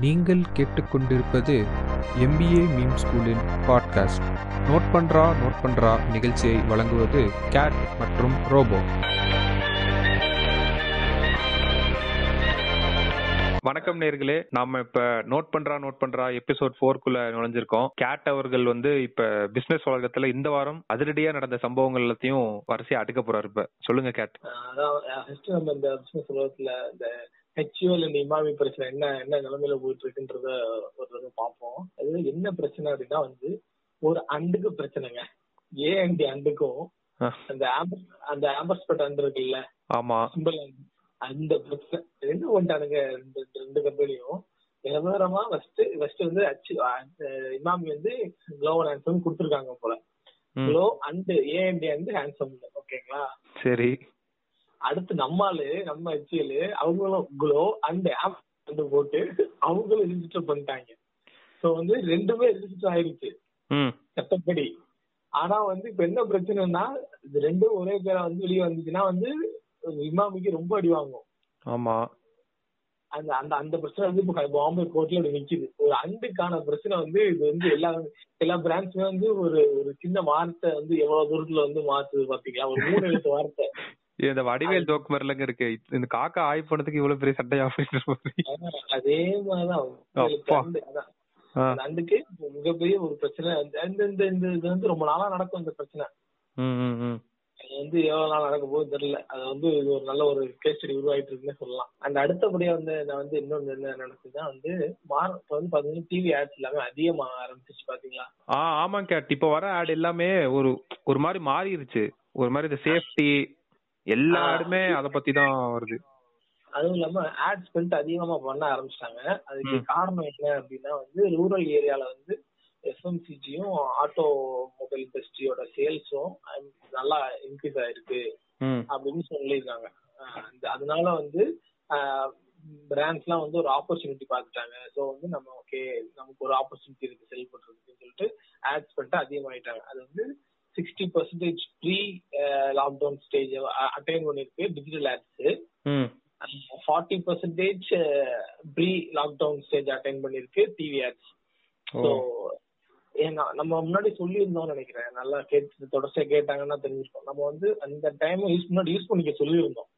நீங்கள் கேட்டுக்கொண்டிருப்பது MBA meme ஸ்கூலின் பாட்காஸ்ட் நோட் பண்றா நோட் பண்றா நிகழ்ச்சியை வழங்குவது கேட் மற்றும் ரோபோ வணக்கம் நேர்களே. நாம இப்ப நோட் பண்றா நோட் பண்றா எபிசோட் போர்க்குள்ள நுழைஞ்சிருக்கோம். கேட் அவர்கள் வந்து இப்ப பிசினஸ் உலகத்துல இந்த வாரம் அதிரடியா நடந்த சம்பவங்கள் எல்லாத்தையும் வரிசையா அடுக்க போறாரு இப்ப. சொல்லுங்க கேட் அதான் ஃபர்ஸ்ட் நம்ம இந்த பிசினஸ் உலகத்துல இந்த ஹெச்யூஎல் இந்த இமாமி பிரச்சனை என்ன என்ன நிலைமையில போயிட்டு இருக்குன்றத ஒரு தடவை பார்ப்போம். அது என்ன பிரச்சனை அப்படின்னா வந்து ஒரு அண்டுக்கு பிரச்சனைங்க. ஏ அண்ட் அண்டுக்கும் அந்த ஆம்பர் அந்த ஆம்பர்ஸ்பட் அண்டு இருக்குல்ல? ஆமா. சிம்பிள் அந்த பிரச்சனை ரெண்டு பண்ணிட்டானுங்க ரெண்டு ரெண்டு கம்பெனியும். நிலவரமா ஃபர்ஸ்ட் ஃபர்ஸ்ட் வந்து அச்சு இமாமி வந்து க்ளோ அண்ட் ஹேண்ட்ஸம் கொடுத்துருக்காங்க போல. க்ளோ அண்ட் ஏ அண்ட் வந்து ஹேண்ட்ஸம் ஓகேங்களா சரி. அடுத்து நம்மாலு நம்ம ஹெச்எல் அவங்களும் க்ளோ அண்ட் ஆப் வந்து போட்டு அவங்களும் ரிஜிஸ்டர் பண்ணிட்டாங்க. சோ வந்து ரெண்டுமே ரிஜிஸ்டர் ஆயிருச்சு. சட்டப்படி. ஆனா வந்து இப்ப என்ன பிரச்சனைனா இது ரெண்டும் ஒரே பேரா வந்து வெளியே வந்துச்சுன்னா வந்து இமாமிக்கு ரொம்ப அடி வாங்கும். ஆமா. அந்த அந்த அந்த பிரச்சனை வந்து இப்ப பாம்பே கோர்ட்ல நிக்குது. ஒரு அண்டுக்கான பிரச்சனை வந்து இது வந்து எல்லா எல்லா பிரான்ச்சுமே வந்து ஒரு ஒரு சின்ன வார்த்தை வந்து எவ்வளவு தூரத்துல வந்து மாத்துது பாத்தீங்களா? ஒரு மூணு எழுத்து வார்த்தை. இந்த வடிவேல் ஜோக் மாதிரிலங்க இருக்கு. இந்த காக்கா ஆய் போனதுக்கு இவ்வளவு பெரிய சட்டையா அப்படின்னு அதே மாதிரிதான் அண்டுக்கு மிகப்பெரிய ஒரு பிரச்சனை. இந்த இந்த இந்த இது வந்து ரொம்ப நாளா நடக்கும் இந்த பிரச்சனை. அது வந்து எவ்வளவு நாள் நடக்க போகுது தெரியல. அது வந்து இது ஒரு நல்ல ஒரு கேஸ் ஸ்டடி உருவாயிட்டு இருக்குன்னு சொல்லலாம். அந்த அடுத்தபடியா வந்து நான் வந்து இன்னொன்னு என்ன நடக்குதுன்னா வந்து மாற இப்ப வந்து பாத்தீங்கன்னா டிவி ஆட்ஸ் எல்லாமே அதிகமாக ஆரம்பிச்சிச்சு பாத்தீங்களா? ஆ ஆமா கேட் இப்ப வர ஆட் எல்லாமே ஒரு ஒரு மாதிரி மாறிடுச்சு ஒரு மாதிரி இந்த சேஃப்டி எல்லா ஆ. ஆடுமே அத பத்தி தான் வருது. அதுவும் இல்லாம ஆட் ஸ்பெண்ட் அதிகமா பண்ண ஆரம்பிச்சிட்டாங்க. அதுக்கு. காரணம் என்ன அப்படின்னா வந்து ரூரல் ஏரியால வந்து எஃப்எம்சிஜியும் ஆட்டோ மொபைல் இண்டஸ்ட்ரியோட சேல்ஸும் நல்லா இன்க்ரீஸ் ஆயிருக்கு அப்படின்னு சொல்லியிருக்காங்க. அதனால வந்து பிராண்ட்ஸ்லாம் வந்து ஒரு ஆப்பர்ச்சுனிட்டி பார்த்துட்டாங்க. ஸோ வந்து நம்ம ஓகே நமக்கு ஒரு ஆப்பர்ச்சுனிட்டி இருக்கு செல் பண்றதுக்குன்னு சொல்லிட்டு ஆட்ஸ் பண்ணிட்டு அதிகமாயிட்டாங்க. அது வந்து sixty percentage pre lockdown stage attain பண்ணிருக்கு digital ads forty percentage pre lockdown stage attain பண்ணிருக்கு டிவி ஆட்ஸ் ஸோ ஏன்னா நம்ம முன்னாடி சொல்லியிருந்தோம்னு நினைக்கிறேன். நல்லா கேட்டு தொடர்ச்சியா கேட்டாங்கன்னா தெரிஞ்சிருக்கோம் நம்ம வந்து அந்த டைம் யூஸ் முன்னாடி யூஸ் பண்ணிக்க சொல்லியிருந்தோம்.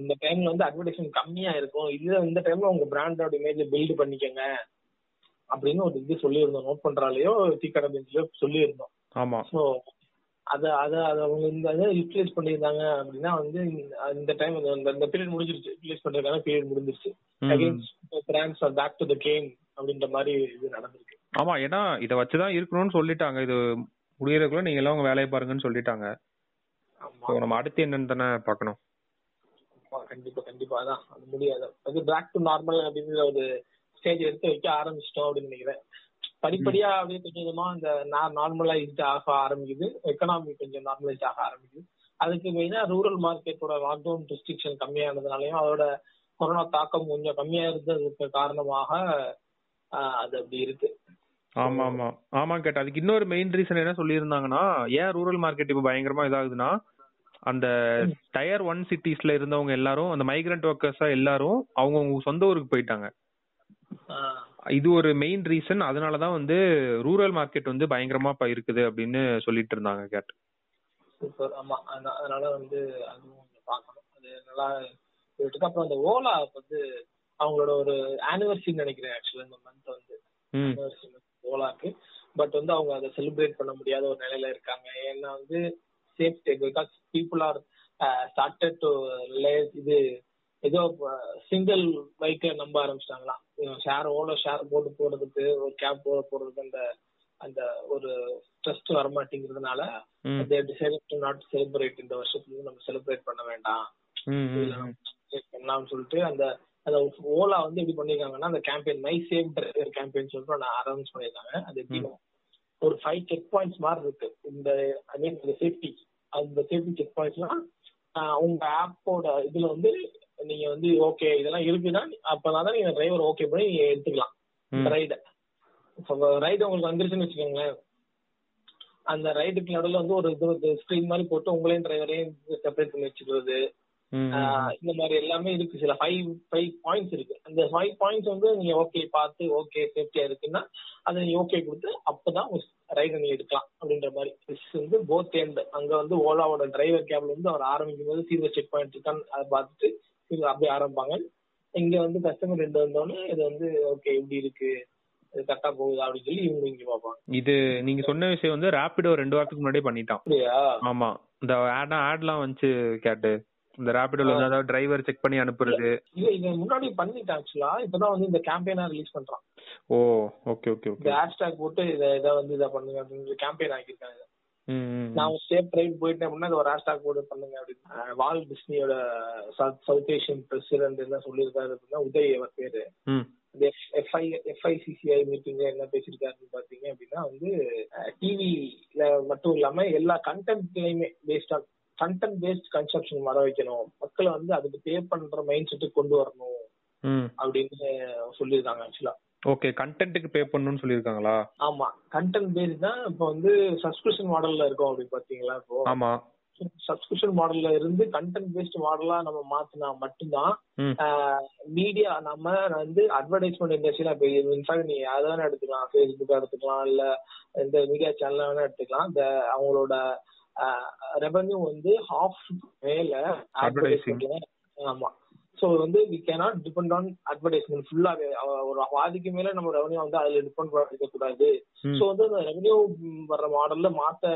இந்த டைம்ல வந்து அட்வர்டைஸ்மெண்ட் கம்மியா இருக்கும். இது இந்த டைம்ல உங்க பிராண்டோட இமேஜ் பில்ட் பண்ணிக்கங்க. அப்படின்னு ஒரு இது சொல்லியிருந்தோம். நோட் பண்றாலேயோ டீக்கடை பெஞ்சிலயோ சொல்லியிருந்தோம். ஆமா. ஸோ அத அத அத அவங்க இந்த இதை யூட்டிலைஸ் பண்ணியிருந்தாங்க அப்படின்னா வந்து இந்த- டைம் இந்த பீரியட் முடிஞ்சிருச்சு. யூட்டிலைஸ் பண்றதுக்கான பீரியட் முடிஞ்சிருச்சு. Brands are back to the game அப்படின்ற மாதிரி இது நடந்திருக்கு. ஆமா ஏன்னா இத வச்சுதான் இருக்கணும்னு சொல்லிட்டாங்க. இது முடியறதுக்குள்ள நீங்க எல்லாம் உங்க வேலையை பாருங்கன்னு சொல்லிட்டாங்க. நம்ம அடுத்து என்னன்னு தானே பாக்கணும் ஆமா, கண்டிப்பா கண்டிப்பா. அதான் அது முடியாது. அது பேக் டு நார்மல் அப்படிங்கிற ஒரு ஸ்டேஜ் எடுத்து வைக்க ஆரம்பிச்சிட்டோம் அப்படின்னு நினைக்கிறேன். படிப்படியா அப்படியே கொஞ்சம் கொஞ்சமா இந்த நார்மலைஸ்ட் ஆக ஆரம்பிக்குது. எக்கனாமி கொஞ்சம் நார்மலைஸ்ட் ஆக ஆரம்பிக்குது. அதுக்கு மெயினா ரூரல் மார்க்கெட்டோட லாக்டவுன் ரெஸ்ட்ரிக்ஷன் கம்மியானதுனாலயும் அதோட கொரோனா தாக்கம் கொஞ்சம் கம்மியா இருந்ததுக்கு காரணமாக அது அப்படி இருக்கு. ஆமா ஆமா ஆமா கேட்ட அதுக்கு இன்னொரு மெயின் ரீசன் என்ன சொல்லியிருந்தாங்கன்னா ஏன் ரூரல் மார்க்கெட் இப்ப பயங்கரமா இதாகுதுன்னா அந்த டயர் ஒன் சிட்டிஸ்ல இருந்தவங்க எல்லாரும் அந்த மைக்ரண்ட் ஒர்க்கர்ஸா எல்லாரும் அவங்க சொந்த ஊருக்கு போயிட்டாங்க. இது ஒரு மெயின் ரீசன் அதனாலதான் வந்து ரூரல் மார்க்கெட் வந்து பயங்கரமா இப்ப இருக்குது அப்படின்னு சொல்லிட்டு இருந்தாங்க கேட். சூப்பர் ஆமா. அதனா- அதனால வந்து அதுவும் பார்க்கணும். அது நல்லா இருக்கு அப்புறம் அந்த ஓலா வந்து அவங்களோட ஒரு ஆனிவர்சரி நினைக்கிறேன் ஆக்சுவலா இந்த மந்த் வந்து. ஓலாக்கு பட் வந்து அவங்க அதை செலிப்ரேட் பண்ண முடியாத ஒரு நிலையில இருக்காங்க. ஏன்னா வந்து safe state because people are started to இது ஏதோ சிங்கிள் பைக்கை நம்ப ஆரம்பிச்சிட்டாங்களாம் ஷேர் ஓலோ ஷேர் போட்டு போறதுக்கு ஒரு கேப் போட போறதுக்கு அந்த அந்த ஒரு ட்ரஸ்ட் வரமாட்டேங்கிறதுனால not celebrate இந்த வருஷத்துல நம்ம செலிப்ரேட் பண்ண வேண்டாம். பண்ணலாம்னு சொல்லிட்டு அந்த அந்த ஓலா வந்து எப்படி பண்ணிருக்காங்கன்னா அந்த campaign my save driver campaign சொல்லிட்டு நான் அரேஞ்ச் பண்ணிருக்காங்க. அது எப்படின்னா ஒரு ஃபைவ் செக் பாயிண்ட்ஸ் மாதிரி இருக்கு. இந்த ஐ மீன் இந்த சேஃப்டி அந்த சேஃப்டி செக் பாயிண்ட்ஸ்லாம் உங்க ஆப்போட இதுல வந்து நீங்க வந்து ஓகே இதெல்லாம் இருக்குன்னா அப்பதான் தான் நீங்க டிரைவர் ஓகே பண்ணி நீங்க எடுத்துக்கலாம். ரைட ரைடு உங்களுக்கு வந்துருச்சுன்னு வச்சுக்கோங்களேன். அந்த ரைடுக்கு நடுவில் வந்து ஒரு இது ஸ்க்ரீன் மாதிரி போட்டு உங்களையும் டிரைவரையும் செப்பரேட் பண்ணி வச்சுக்கிறது. இந்த மாதிரி எல்லாமே இருக்கு. சில ஃபைவ் ஃபைவ் பாயிண்ட்ஸ் இருக்கு. அந்த ஃபைவ் பாயிண்ட்ஸ் வந்து நீங்க ஓகே பார்த்து ஓகே சேஃப்டியா இருக்குன்னா அதை நீங்க ஓகே கொடுத்து அப்பதான் ரைடை நீங்க எடுக்கலாம் அப்படின்ற மாதிரி. This வந்து போத் எண்ட் அங்க வந்து ஓலாவோட டிரைவர் கேப்ல வந்து அவர் ஆரம்பிக்கும் போது சீரியஸ் செக் பாயிண்ட் இருக்கான்னு அதை பார்த்துட்டு இது அப்படியே ஆரம்பிப்பாங்க. இங்க வந்து கஸ்டமர் ரெண்டு வந்தோடனே இது வந்து ஓகே இப்படி இருக்கு. இது கரெக்டா போகுதா அப்படின்னு சொல்லி இவங்க இங்க பார்ப்பாங்க. இது நீங்க சொன்ன விஷயம் வந்து ரேபிடோ ரெண்டு வாரத்துக்கு முன்னாடியே பண்ணிட்டான். ஆமா. இந்த ஆட் ஆட்லாம் வந்துச்சு கேட்டு. இந்த ரேபிடோல வந்து அதாவது டிரைவர் செக் பண்ணி அனுப்புறது. இல்ல இது முன்னாடி பண்ணிட்டான் ஆக்சுவலா இப்பதான் வந்து இந்த கேம்பெயினா ரிலீஸ் பண்றான். Oh okay okay okay hashtag போட்டு இதை இதை வந்து இதை பண்ணுங்க அப்படின்னு கேம்பெயின் ஆக்கியிருக்காங்க. ம் நான் ஸ்டேட் ரைட் போயிட்டேன் அப்படின்னா ஒரு ஹேஷ்டாக் போட்டு பண்ணுங்க அப்படின்னு வால் டிஸ்னியோட சவுத் ஏஷியன் பிரசிடென்ட் என்ன சொல்லியிருக்காரு அப்படின்னா உதய் அவர் பேரு. எஃப்ஐ எஃப்ஐசிசிஐ மீட்டிங்ல என்ன பேசியிருக்காருன்னு பாத்தீங்க அப்படின்னா வந்து டிவில மட்டும் இல்லாம எல்லா கண்டென்ட்லயுமே based on content based consumption வர வைக்கணும். மக்களை வந்து அதுக்கு பே பண்ற மைண்ட் செட்டுக்கு கொண்டு வரணும். அப்படின்னு சொல்லியிருக்காங்க ஆக்சுவலா ஓகே கண்டென்ட்டுக்கு பே பண்ணணும்னு சொல்லியிருக்காங்களா? ஆமா கண்டென்ட் பேஸ்ட் தான் இப்போ வந்து சப்ஸ்கிரிப்ஷன் மாடல்ல இருக்கும் அப்படி பாத்தீங்களா இப்போ? ஆமா. சப்ஸ்கிரிப்ஷன் மாடல்ல இருந்து கண்டென்ட் பேஸ்ட் மாடலா நம்ம மாத்தினா மட்டும்தான் மீடியா நம்ம வந்து அட்வர்டைஸ்மெண்ட் இண்டஸ்ட்ரியில இப்போ இன்ஃபேக்ட் நீ அதை வேணா எடுத்துக்கலாம் ஃபேஸ்புக் எடுத்துக்கலாம் இல்ல இந்த மீடியா சேனல் வேணா எடுத்துக்கலாம். இந்த அவங்களோட ரெவன்யூ வந்து ஹாஃப் மேல Advertising. advertising. ஆமா. சோ வந்து we cannot depend on advertisement ஃபுல்லாவே ஒரு பாதிக்கு மேல நம்ம ரெவன்யூ வந்து அதுல டிபெண்ட் பண்ணிக்க கூடாது. சோ வந்து அந்த ரெவன்யூ வர்ற மாடல்ல மாத்த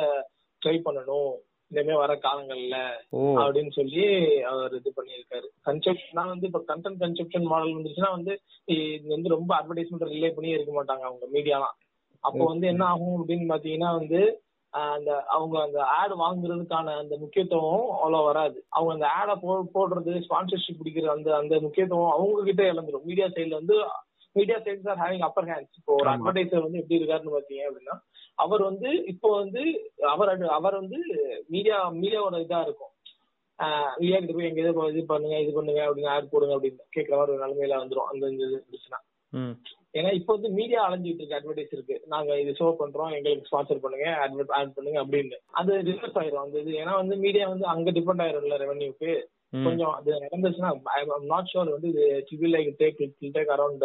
ட்ரை பண்ணணும். இனிமே வர காலங்கள்ல அப்படின்னு சொல்லி அவர் இது பண்ணியிருக்காரு. கன்செப்ட்னா வந்து இப்ப கண்டென்ட் கன்செப்ஷன் மாடல் வந்துச்சுன்னா வந்து இது வந்து ரொம்ப அட்வர்டைஸ்மெண்ட் ரிலே பண்ணி இருக்க மாட்டாங்க அவங்க மீடியாலாம் அப்போ வந்து என்ன ஆகும் அப்படின்னு பாத்தீங்கன்னா வந்து அந்த அவங்க அந்த ஆட் வாங்குறதுக்கான அந்த முக்கியத்துவம் அவ்வளவு வராது. அவங்க அந்த ஆடை போ போடுறது ஸ்பான்சர்ஷிப் பிடிக்கிறது அந்த அந்த முக்கியத்துவம் அவங்க கிட்ட இழந்துரும் மீடியா சைடுல வந்து media sides are having upper hands இப்போ ஒரு. அட்வர்டைசர் வந்து எப்படி இருக்காருன்னு பாத்தீங்க அப்படின்னா அவர் வந்து இப்போ வந்து அவர் அவர் வந்து மீடியா மீடியாவோட இதா இருக்கும். மீடியா கிட்ட போய் எங்க இது பண்ணுங்க இது பண்ணுங்க அப்படின்னு ஆட் போடுங்க அப்படின்னு கேட்கற மாதிரி ஒரு நிலைமையில வந்துரும். அந்த இது இருந்துச்சுன்னா ஏன்னா இப்போ வந்து மீடியா அலைஞ்சிட்டு இருக்கு அட்வர்டைஸ் இருக்கு. நாங்க இது ஷோ பண்றோம் எங்களுக்கு ஸ்பான்சர் பண்ணுங்க advert- ஆட் பண்ணுங்க அப்படின்னு. அது ரிவர்ஸ் ஆயிரும் அந்த இது. ஏன்னா வந்து மீடியா வந்து அங்க டிபெண்ட் ஆயிரும்ல ரெவன்யூக்கு கொஞ்சம் அது நடந்துச்சுன்னா நாட் ஷோர் வந்து இது will like take take around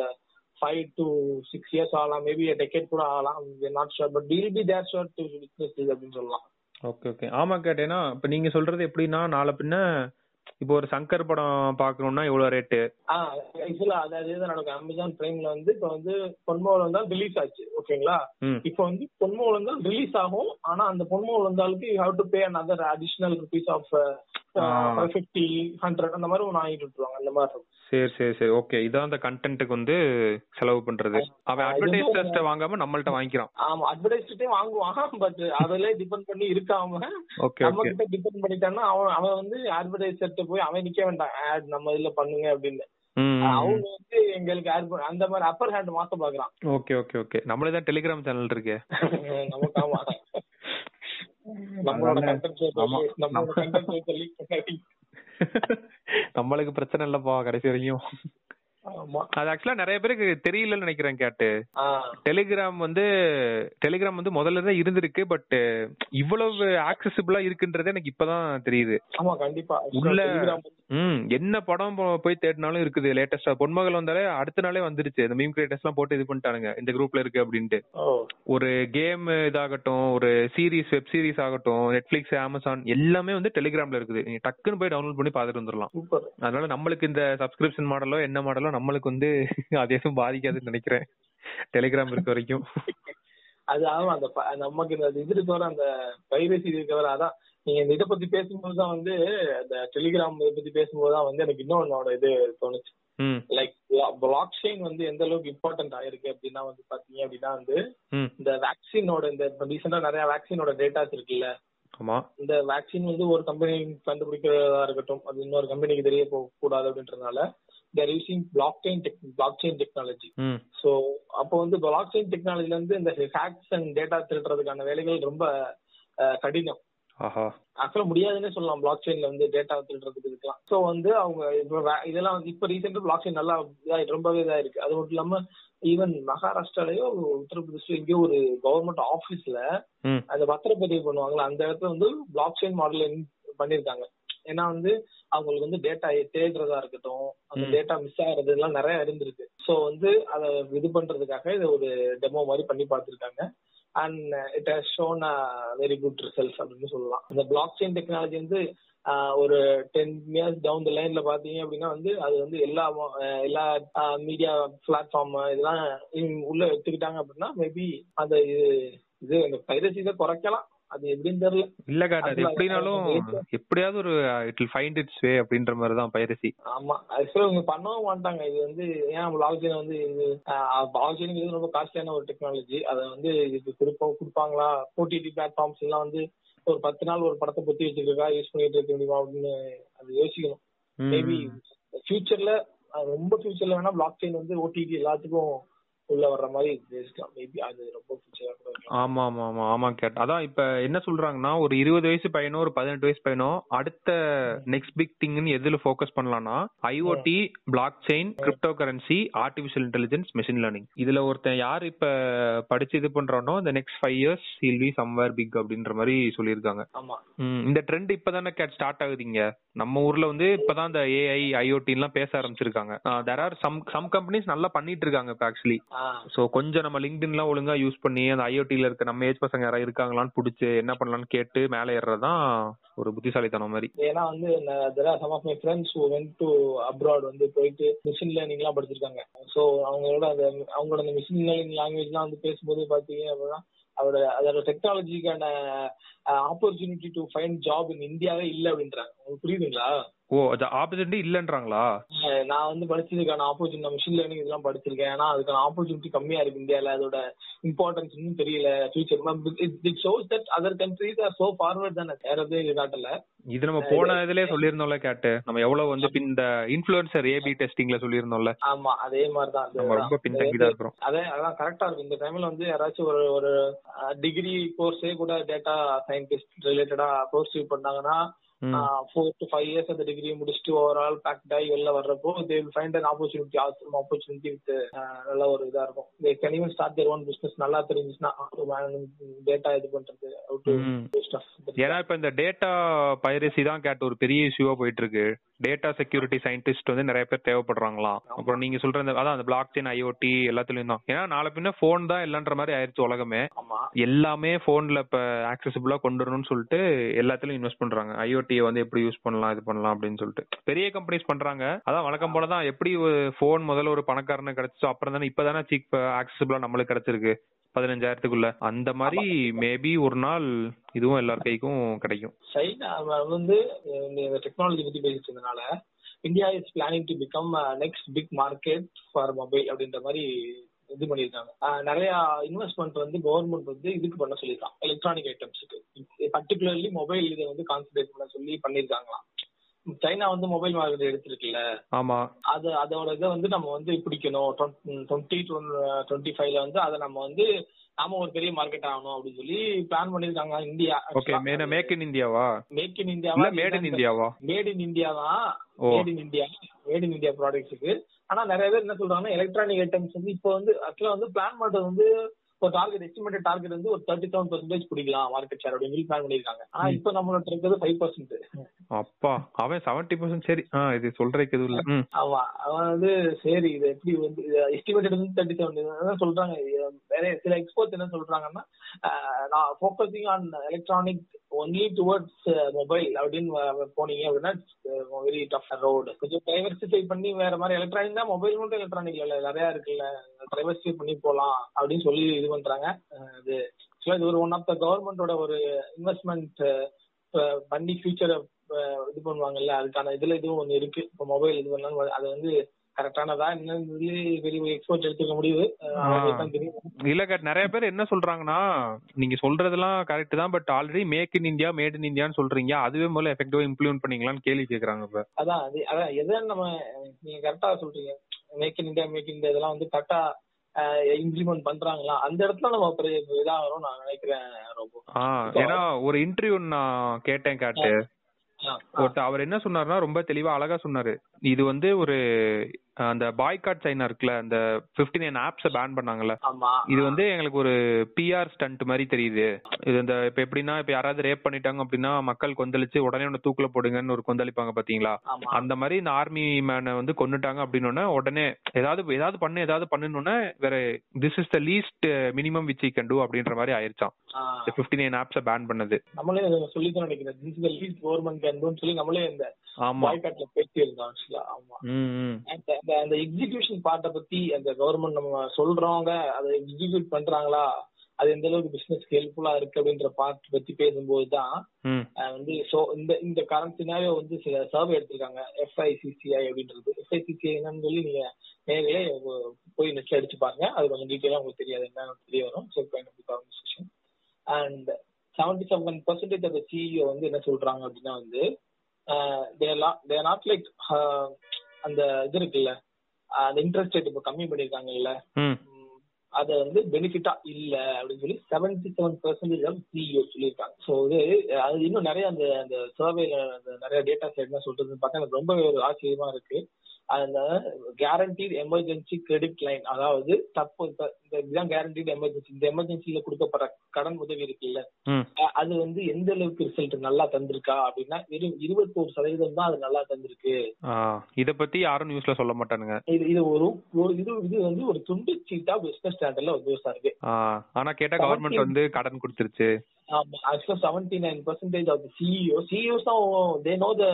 five to six years ஆகலாம். மேபி டெக்கேட் கூட ஆகலாம். Not sure but will be there sure to witness அப்படின்னு சொல்லலாம். ஓகே ஓகே ஆமா கேட்டேன்னா இப்ப நீங்க சொல்றது எப்படின்னா நாளை பின்ன இப்போ ஒரு சங்கர் படம் பாக்கணும்னா எவ்வளவு ரேட்டு ஆக்சுவலா அது அதே தான் நடக்கும். அமேசான் பிரைம்ல வந்து இப்போ வந்து பொன்மோல் தான் ரிலீஸ் ஆச்சு ஓகேங்களா இப்போ வந்து பொன்மோல் தான் ரிலீஸ் ஆகும். ஆனா அந்த பொன்மோல் வந்தாலுக்கு you have to pay another additional rupees of. Fifty hundred அந்த மாதிரி ஒன்று வாங்கிட்டு விட்டுருவாங்க அந்த மாதிரி இருக்கும். சரி சரி சரி. ஓகே இதான் அந்த கண்டென்ட்டுக்கு வந்து செலவு பண்றது. அவன் ஆ, அட்வர்டைஸ்மெண்ட் வாங்காம நம்மள்ட்ட வாங்கிக்கிறான். ஆமா அட்வர்டைஸ்டே வாங்குவான் பட் அதிலே டிபெண்ட் பண்ணி இருக்காம ஓகே நம்ம கிட்ட டிபெண்ட் பண்ணிட்டான்னா அவன் அவன் வந்து அட்வர்டைசர்ட்ட போய் அவன் நிக்க வேண்டாம். ஆட் நம்ம இதுல பண்ணுங்க அப்படின்னு. அவங்க வந்து எங்களுக்கு அந்த மாதிரி அப்பர் ஹேண்ட் மாத்த பாக்குறான். ஓகே ஓகே ஓகே நம்மளே தான் டெலிகிராம் சேனல் இருக்கே. நமக்கு ஆமா நம்மளோட அதானே. கண்டென்ட் ஆமா. நம்மளோட கண்டென்ட் லீக் பண்ணாடி நம்மளுக்கு பிரச்சனை இல்லப்பா கடைசி வரையும் ஆமா அது ஆக்சுவலா நிறைய பேருக்கு தெரியலன்னு நினைக்கிறேன் கேட்டு. டெலிகிராம் வந்து டெலிகிராம் வந்து முதல்ல தான் இருந்திருக்கு பட் இவ்வளவு ஆக்சசிபிளா இருக்குன்றது எனக்கு இப்பதான் தெரியுது. ஆமா கண்டிப்பா. உள்ள ம் என்ன படம் போய் தேடினாலும் இருக்குது லேட்டஸ்டா பொன்மகள் வந்தாலே அடுத்த நாளே வந்துருச்சு. இந்த மீம் கிரியேட்டர்ஸ் எல்லாம் போட்டு இது பண்ணிட்டானுங்க இந்த குரூப்ல இருக்கு அப்படின்ட்டு. ஒரு கேம் இதாகட்டும் ஒரு சீரிஸ் வெப் சீரிஸ் ஆகட்டும் நெட்ஃபிளிக்ஸ் அமேசான் எல்லாமே வந்து டெலிகிராம்ல இருக்குது. நீங்க டக்குன்னு போய் டவுன்லோட் பண்ணி பார்த்துட்டு வந்துடலாம் அதனால நம்மளுக்கு இந்த சப்ஸ்கிரிப்ஷன் மாடலோ என்ன மாடலோ நம்மளுக்கு வந்து அது எதுவும் பாதிக்காதுன்னு நினைக்கிறேன். டெலிகிராம் இருக்க வரைக்கும். அது ஆகும் அந்த நமக்கு இந்த இது இருக்கவர அந்த பைரசி இருக்கவர அதான். நீங்க இந்த இதை பத்தி பேசும்போது தான் வந்து அந்த டெலிகிராம் இதை பத்தி பேசும்போது தான் வந்து எனக்கு இன்னொன்னோட இது தோணுச்சு. லைக் பிளாக் செயின் வந்து எந்த அளவுக்கு இம்பார்ட்டன்ட் ஆயிருக்கு அப்படின்னா வந்து பாத்தீங்க அப்படின்னா வந்து இந்த வேக்சினோட இந்த ரீசெண்டா நிறைய வேக்சினோட டேட்டாஸ் இருக்குல்ல. ஆமா. இந்த வேக்சின் வந்து ஒரு கம்பெனி கண்டுபிடிக்கிறதா இருக்கட்டும் அது இன்னொரு கம்பெனிக்கு தெரிய போக கூடாது அப்படின்றதுனால they're using blockchain blockchain technology so அப்போ வந்து பிளாக் செயின் டெக்னாலஜில இருந்து இந்த ஹேக்ஸ் அண்ட் டேட்டா திருடுறதுக்கான வேலைகள் ரொம்ப கடினம். ஆக்சுவலா முடியாதுன்னே சொல்லலாம். பிளாக் செயின்ல வந்து டேட்டா திருடுறதுக்கு இருக்கலாம் ஸோ வந்து அவங்க இப்போ இதெல்லாம் வந்து இப்போ ரீசெண்டா பிளாக் செயின் நல்லா இதா ரொம்பவே இதா இருக்கு அது மட்டும் இல்லாம ஈவன் மகாராஷ்டிராலயோ உத்தரப்பிரதேஷ்லயோ எங்கேயோ ஒரு கவர்மெண்ட் ஆபீஸ்ல அந்த பத்திரப்பதிவு பண்ணுவாங்கல்ல. அந்த இடத்துல வந்து பிளாக் செயின் மாடல் பண்ணிருக்காங்க. ஏன்னா வந்து அவங்களுக்கு வந்து டேட்டா தேடுறதா இருக்கட்டும் அந்த. டேட்டா மிஸ் ஆகுறது எல்லாம் நிறைய இருந்திருக்கு. ஸோ வந்து அதை இது பண்றதுக்காக இது ஒரு டெமோ மாதிரி பண்ணி பார்த்துருக்காங்க. And it has shown very good results அப்படின்னு சொல்லலாம். இந்த பிளாக் செயின் டெக்னாலஜி வந்து ஒரு டென் இயர்ஸ் டவுன் த லைன்ல பாத்தீங்க அப்படின்னா வந்து அது வந்து எல்லா எல்லா மீடியா பிளாட்ஃபார்ம் இதெல்லாம் உள்ள எடுத்துக்கிட்டாங்க அப்படின்னா மேபி அந்த இது இது இந்த பைரசி இதை குறைக்கலாம். அது எப்படின்னு தெரியல. இல்ல காட்டு அது எப்படினாலும் எப்படியாவது ஒரு it will find its way அப்படின்ற மாதிரி தான் பைரசி ஆமா. ஆக்சுவலா இவங்க பண்ணவும் மாட்டாங்க. இது வந்து ஏன் பிளாக் செயின் வந்து இது பிளாக் செயின் ரொம்ப காஸ்ட்லியான ஒரு டெக்னாலஜி அதை வந்து இதுக்கு கொடுப்போம் கொடுப்பாங்களா? ஓடிடி பிளாட்ஃபார்ம்ஸ் எல்லாம் வந்து ஒரு பத்து நாள் ஒரு படத்தை பத்தி வச்சிருக்கா? யூஸ் பண்ணிட்டு இருக்க முடியுமா? அப்படின்னு அது யோசிக்கணும். மேபி ஃபியூச்சர்ல ரொம்ப ஃபியூச்சர்ல வேணா பிளாக் செயின் வந்து ஓடிடி எல்லாத்துக்கும் உள்ள வர்ற மாதிரி பேசலாம் மேபி அது ரொம்ப ஃபியூச்சரா கூட இருக்கலாம். ஆமா ஆமா ஆமா ஆமா கேட். அதான் இப்ப என்ன சொல்றாங்கன்னா ஒரு இருபது வயசு பையனோ ஒரு பதினெட்டு வயசு பையனோ அடுத்த நெக்ஸ்ட் பிக் திங்னு எதுல ஃபோக்கஸ் பண்ணலாம்னா IoT blockchain cryptocurrency artificial intelligence machine learning இதுல ஒருத்தன் யார் இப்ப படிச்சு இது பண்றானோ இந்த next five years will be somewhere big அப்படின்ற மாதிரி சொல்லியிருக்காங்க. இந்த ட்ரெண்ட் இப்பதானே கேட் ஸ்டார்ட் ஆகுதுங்க. நம்ம ஊர்ல வந்து இப்பதான் இந்த ஏஐ ஐஓடி எல்லாம் பேச ஆரம்பிச்சிருக்காங்க. There are some some companies நல்லா பண்ணிட்டு இருக்காங்க இப்ப ஆக்சுவலி சோ கொஞ்சம் நம்ம லிங்க்டின்லாம் ஒழுங்கா யூஸ் பண்ணி அந்த ஐஓடில இருக்க நம்ம ஏஜ் பசங்க யாராவது இருக்காங்களான்னு புடிச்சு என்ன பண்ணலாம்னு கேட்டு மேலே ஏறுறதுதான் ஒரு புத்திசாலித்தனம் மாதிரி. ஏன்னா வந்து some of my friends went to abroad வந்து போயிட்டு மிஷின் லேர்னிங் எல்லாம் படிச்சிருக்காங்க. ஸோ அவங்களோட அந்த அவங்களோட அந்த மிஷின் லேர்னிங் லாங்குவேஜ்லாம் வந்து பேசும்போது பாத்தீங்க அப்படின்னா அதோட அதோட டெக்னாலஜிக்கான opportunity to find job in இந்தியாவே இல்லை அப்படின்றாங்க. உங்களுக்கு புரியுதுங்களா? ஓ அது ஆப்பர்ச்சுனிட்டி இல்லன்றாங்களா? நான் வந்து படிச்சதுக்கான ஆப்பர்ச்சுனிட்டி மிஷின் லேர்னிங் இதெல்லாம் படிச்சிருக்கேன். ஆனா அதுக்கான ஆப்பர்ச்சுனிட்டி கம்மியா இருக்கு இந்தியால. அதோட இம்பார்ட்டன்ஸ் இன்னும் தெரியல. Future it shows that other countries are so forward தானே. வேற எதுவும் காட்டல இது நம்ம போன இதுலயே சொல்லியிருந்தோம்ல கேட்டு. நம்ம எவ்வளவு வந்து இந்த இன்ஃபுளுசர் ஏபி டெஸ்டிங்ல சொல்லியிருந்தோம்ல. ஆமா அதே மாதிரி தான் ரொம்ப பின்தங்கி தான் இருக்கிறோம். அதே அதான் கரெக்டா இருக்கு இந்த டைம்ல வந்து யாராச்சும் ஒரு ஒரு டிகிரி கோர்ஸே கூட டேட்டா சயின்டிஸ்ட் ரிலேட்டடா கோர்ஸ் பண்ணாங்கன்னா. ஃபோர் டு ஃபைவ் இயர்ஸ் அந்த டிகிரி முடிச்சுட்டு ஓவரால் பேக்ட் ஆகி வெளில வர்றப்போ they will find an opportunity awesome opportunity with நல்ல ஒரு இதா இருக்கும். They can even start their own business நல்லா தெரிஞ்சுச்சுன்னா டேட்டா இது பண்றது. ஏன்னா இப்ப இந்த டேட்டா பைரசி தான் கேட் ஒரு பெரிய இஷ்யூவா போயிட்டு இருக்கு டேட்டா செக்யூரிட்டி சயின்டிஸ்ட் வந்து நிறைய பேர் தேவைப்படுறாங்களாம். அப்புறம் நீங்க சொல்ற இந்த அதான் அந்த பிளாக் செயின் ஐஓடி எல்லாத்துலயும் தான். ஏன்னா நாளை பின்ன போன் தான் இல்லன்ற மாதிரி ஆயிருச்சு உலகமே. எல்லாமே போன்ல இப்ப ஆக்சசிபிளா கொண்டு வரணும்னு சொல்லிட்டு எல்லாத்துலயும் இன்வெஸ்ட் பண்றாங்க. ஐஓடி வந்து எப்படி யூஸ் பண்ணலாம் இது பண்ணலாம் அப்படின்னு சொல்லிட்டு. பெரிய கம்பெனிஸ் பண்றாங்க. அதான் வழக்கம் போல தான் எப்படி ஒரு போன் முதல்ல ஒரு பணக்காரன கிடைச்சோ அப்புறம் தானே இப்பதானே சீப் ஆக்சசிபிளா நம்மளுக்கு கிடைச்சிருக்கு. பதினஞ்சாயிரத்துக்குள்ள. அந்த மாதிரி மேபி ஒரு நாள் இதுவும் எல்லார் கைக்கும் கிடைக்கும். சைனா வந்து இந்த டெக்னாலஜி பத்தி பேசிட்டு இருந்தனால India is planning to become next big market for mobile அப்படின்ற மாதிரி இது பண்ணியிருக்காங்க. ஆஹ் நிறைய இன்வெஸ்ட்மெண்ட் வந்து கவர்மெண்ட் வந்து இதுக்கு பண்ண சொல்லியிருக்காங்க. எலக்ட்ரானிக் ஐட்டம்ஸுக்கு பர்டிகுலர்லி மொபைல் இதை வந்து கான்சென்ட்ரேட் பண்ண சொல்லி பண்ணியிருக்காங்களாம். சைனா வந்து மொபைல் மார்க்கெட் எடுத்திருக்குல்ல? ஆமா. அது அதோட இதை வந்து நம்ம வந்து பிடிக்கணும். டுவெண்ட்டி டுவெண்ட்டி ஃபைவ்ல வந்து அதை நம்ம வந்து நாம ஒரு பெரிய மார்க்கெட் ஆகணும் அப்படின்னு சொல்லி பிளான் பண்ணிருக்காங்க இந்தியா. ஓகே மேக் இன் இந்தியாவா மேக் இன் இந்தியாவா மேட் இன் இந்தியாவா மேட் இன் இந்தியா தான். Made in India made in India ப்ராடக்ட்ஸுக்கு ஆனா நிறைய பேர் என்ன சொல்றாங்கன்னா எலக்ட்ரானிக் ஐட்டம்ஸ் வந்து இப்போ வந்து ஆக்சுவலா வந்து பிளான் பண்றது வந்து ஒரு டார்கெட் எஸ்டிமேட்டட் டார்கெட் வந்து ஒரு தேர்ட்டி செவன் பர்சன்டேஜ் பிடிக்கலாம் மார்க்கெட் ஷேர் அப்படின்னு பிளான் பண்ணிருக்காங்க ஆனா இப்போ நம்மளோட இருக்கிறது ஃபைவ் பர்சன்ட் அப்பா அவன் செவன்டி பர்சன்ட் சரி. இது சொல்றதுக்கு எதுவும் இல்ல. ஆமா அவன் வந்து சரி இது எப்படி வந்து எஸ்டிமேட்டட் வந்து தேர்ட்டி செவன் சொல்றாங்க வேற சில எக்ஸ்போர்ட்ஸ் என்ன சொல்றாங்கன்னா நான் focusing on electronic only towards mobile அப்படின்னு போனீங்க அப்படின்னா வெரி டஃப் ரோடு கொஞ்சம் டைவர்சிஃபை பண்ணி வேற மாதிரி எலக்ட்ரானிக் தான் மொபைல் மட்டும் எலக்ட்ரானிக் இல்லை நிறைய இருக்குல்ல. டைவர்சிஃபை பண்ணி போகலாம் அப்படின்னு சொல்லி இது பண்றாங்க. இது இது ஒரு ஒன் ஆஃப் த கவர்மெண்டோட ஒரு இன்வெஸ்ட்மெண்ட் பண்ணி ஃபியூச்சரை இது பண்ணுவாங்கல்ல அதுக்கான இதுல இதுவும் ஒன்று இருக்கு. இப்போ மொபைல் இது பண்ணாலும் அது வந்து கரெக்டானதா என்னன்னு பெரிய எக்ஸ்போர்ட் எடுத்துக்க முடியுது. இல்ல நிறைய பேர் என்ன சொல்றாங்கன்னா நீங்க சொல்றதெல்லாம் கரெக்ட் தான் but already make in India made in இந்தியான்னு சொல்றீங்க. அதுவே முதல்ல எஃபெக்டிவா இம்ப்ளிமெண்ட் பண்ணீங்களான்னு கேள்வி கேக்குறாங்க இப்ப. அதான் அது அதான் எதை நம்ம நீங்க கரெக்டா சொல்றீங்க. Make in India make in India இதெல்லாம் வந்து கரெக்டா இம்ப்ளிமெண்ட் பண்றாங்களா? அந்த இடத்துல நம்ம அப்புறம் இதாகிறோம் நான் நினைக்கிறேன் ரொம்ப ஏன்னா ஒரு இன்டர்வியூ நான் கேட்டேன் கேட்டு. ஒருத்தர் அவர் என்ன சொன்னாருன்னா ரொம்ப தெளிவா அழகா சொன்னாரு. இது வந்து ஒரு அந்த பாய்காட் சைனா இருக்குல்ல அந்த 59 நைன் ஆப்ஸை பேன் பண்ணாங்கல்ல இது வந்து எங்களுக்கு ஒரு பிஆர் ஸ்டண்ட் மாதிரி தெரியுது. இது இந்த இப்ப எப்படின்னா இப்ப யாராவது ரேப் பண்ணிட்டாங்க அப்படின்னா மக்கள் கொந்தளிச்சு உடனே ஒன்னு தூக்குல போடுங்கன்னு ஒரு கொந்தளிப்பாங்க பாத்தீங்களா? அந்த மாதிரி இந்த ஆர்மி மேனை வந்து கொன்னுட்டாங்க அப்படின்னு உடனே ஏதாவது ஏதாவது பண்ணு ஏதாவது பண்ணணும்னா வேற this is the least minimum which can do அப்படின்ற மாதிரி ஆயிருச்சான் 59 நைன் ஆப்ஸை பேன் பண்ணது. நம்மளே சொல்லி தான் நினைக்கிறேன். This is least government can சொல்லி நம்மளே இந்த ஆமா. பாய்காட்ல பேசி இருந்தோம் ஆமா. ம் அந்த அந்த- எக்ஸிகியூஷன் பார்ட்ட பத்தி அந்த கவர்மெண்ட் நம்ம சொல்றவங்க அதை எக்ஸிக்யூட் பண்றாங்களா? அது எந்த அளவுக்கு பிசினஸ்க்கு ஹெல்ப்ஃபுல்லா இருக்கு அப்படின்ற பார்ட் பத்தி பேசும்போது தான் வந்து சோ இந்த இந்த கரண்ட் சினாரியோ வந்து சில சர்வே எடுத்திருக்காங்க எஃப்ஐசிசிஐ அப்படின்றது. எஃப்ஐசிசிஐ என்னன்னு சொல்லி நீங்க நேர்களே போய் நெட்ல அடிச்சு பாருங்க. அது கொஞ்சம் டீட்டெயிலா உங்களுக்கு தெரியாது என்னன்னு தெரிய வரும். Check and seventy seven percentage of CEO வந்து என்ன சொல்றாங்க அப்படின்னா வந்து தேர் நாட் லைக் அந்த இது இருக்குல்ல அந்த இன்ட்ரெஸ்ட் ரேட் இப்போ கம்மி பண்ணிருக்காங்கல்ல அது வந்து பெனிஃபிட்டா இல்ல அப்படின்னு சொல்லி seventy seven percentage of CEO சொல்லியிருக்காங்க. ஸோ இது அது இன்னும் நிறைய அந்த அந்த சர்வேல அந்த நிறைய டேட்டாஸ் என்ன சொல்றதுன்னு பார்த்தா எனக்கு ரொம்ப ஒரு ஆச்சரியமா இருக்கு. அந்த கேரண்டீட் எமர்ஜென்சி கிரெடிட் லைன் அதாவது தப்பு இந்த இதுதான் கேரண்டீட் எமர்ஜென்சி இந்த எமர்ஜென்சில கொடுக்கப்படுற கடன் உதவி இருக்குல்ல ம். அஹ் அது வந்து எந்த அளவுக்கு ரிசல்ட் நல்லா தந்திருக்கா அப்படின்னா வெறும் இருபத்தோரு சதவீதம் தான் அது நல்லா தந்திருக்கு. இத பத்தி யாரும் நியூஸ்ல சொல்ல மாட்டானுங்க. இது இது ஒரு ஒரு இது இது வந்து ஒரு துண்டு சீட்டா பிசினஸ் ஸ்டாண்டர்ட்ல வந்து இருக்கு ஆ ஆனா கேட்டா கவர்மெண்ட் வந்து கடன் கொடுத்துருச்சு. ஆக்சுவலா seventy nine percentage of CEO CEOs தான் they know the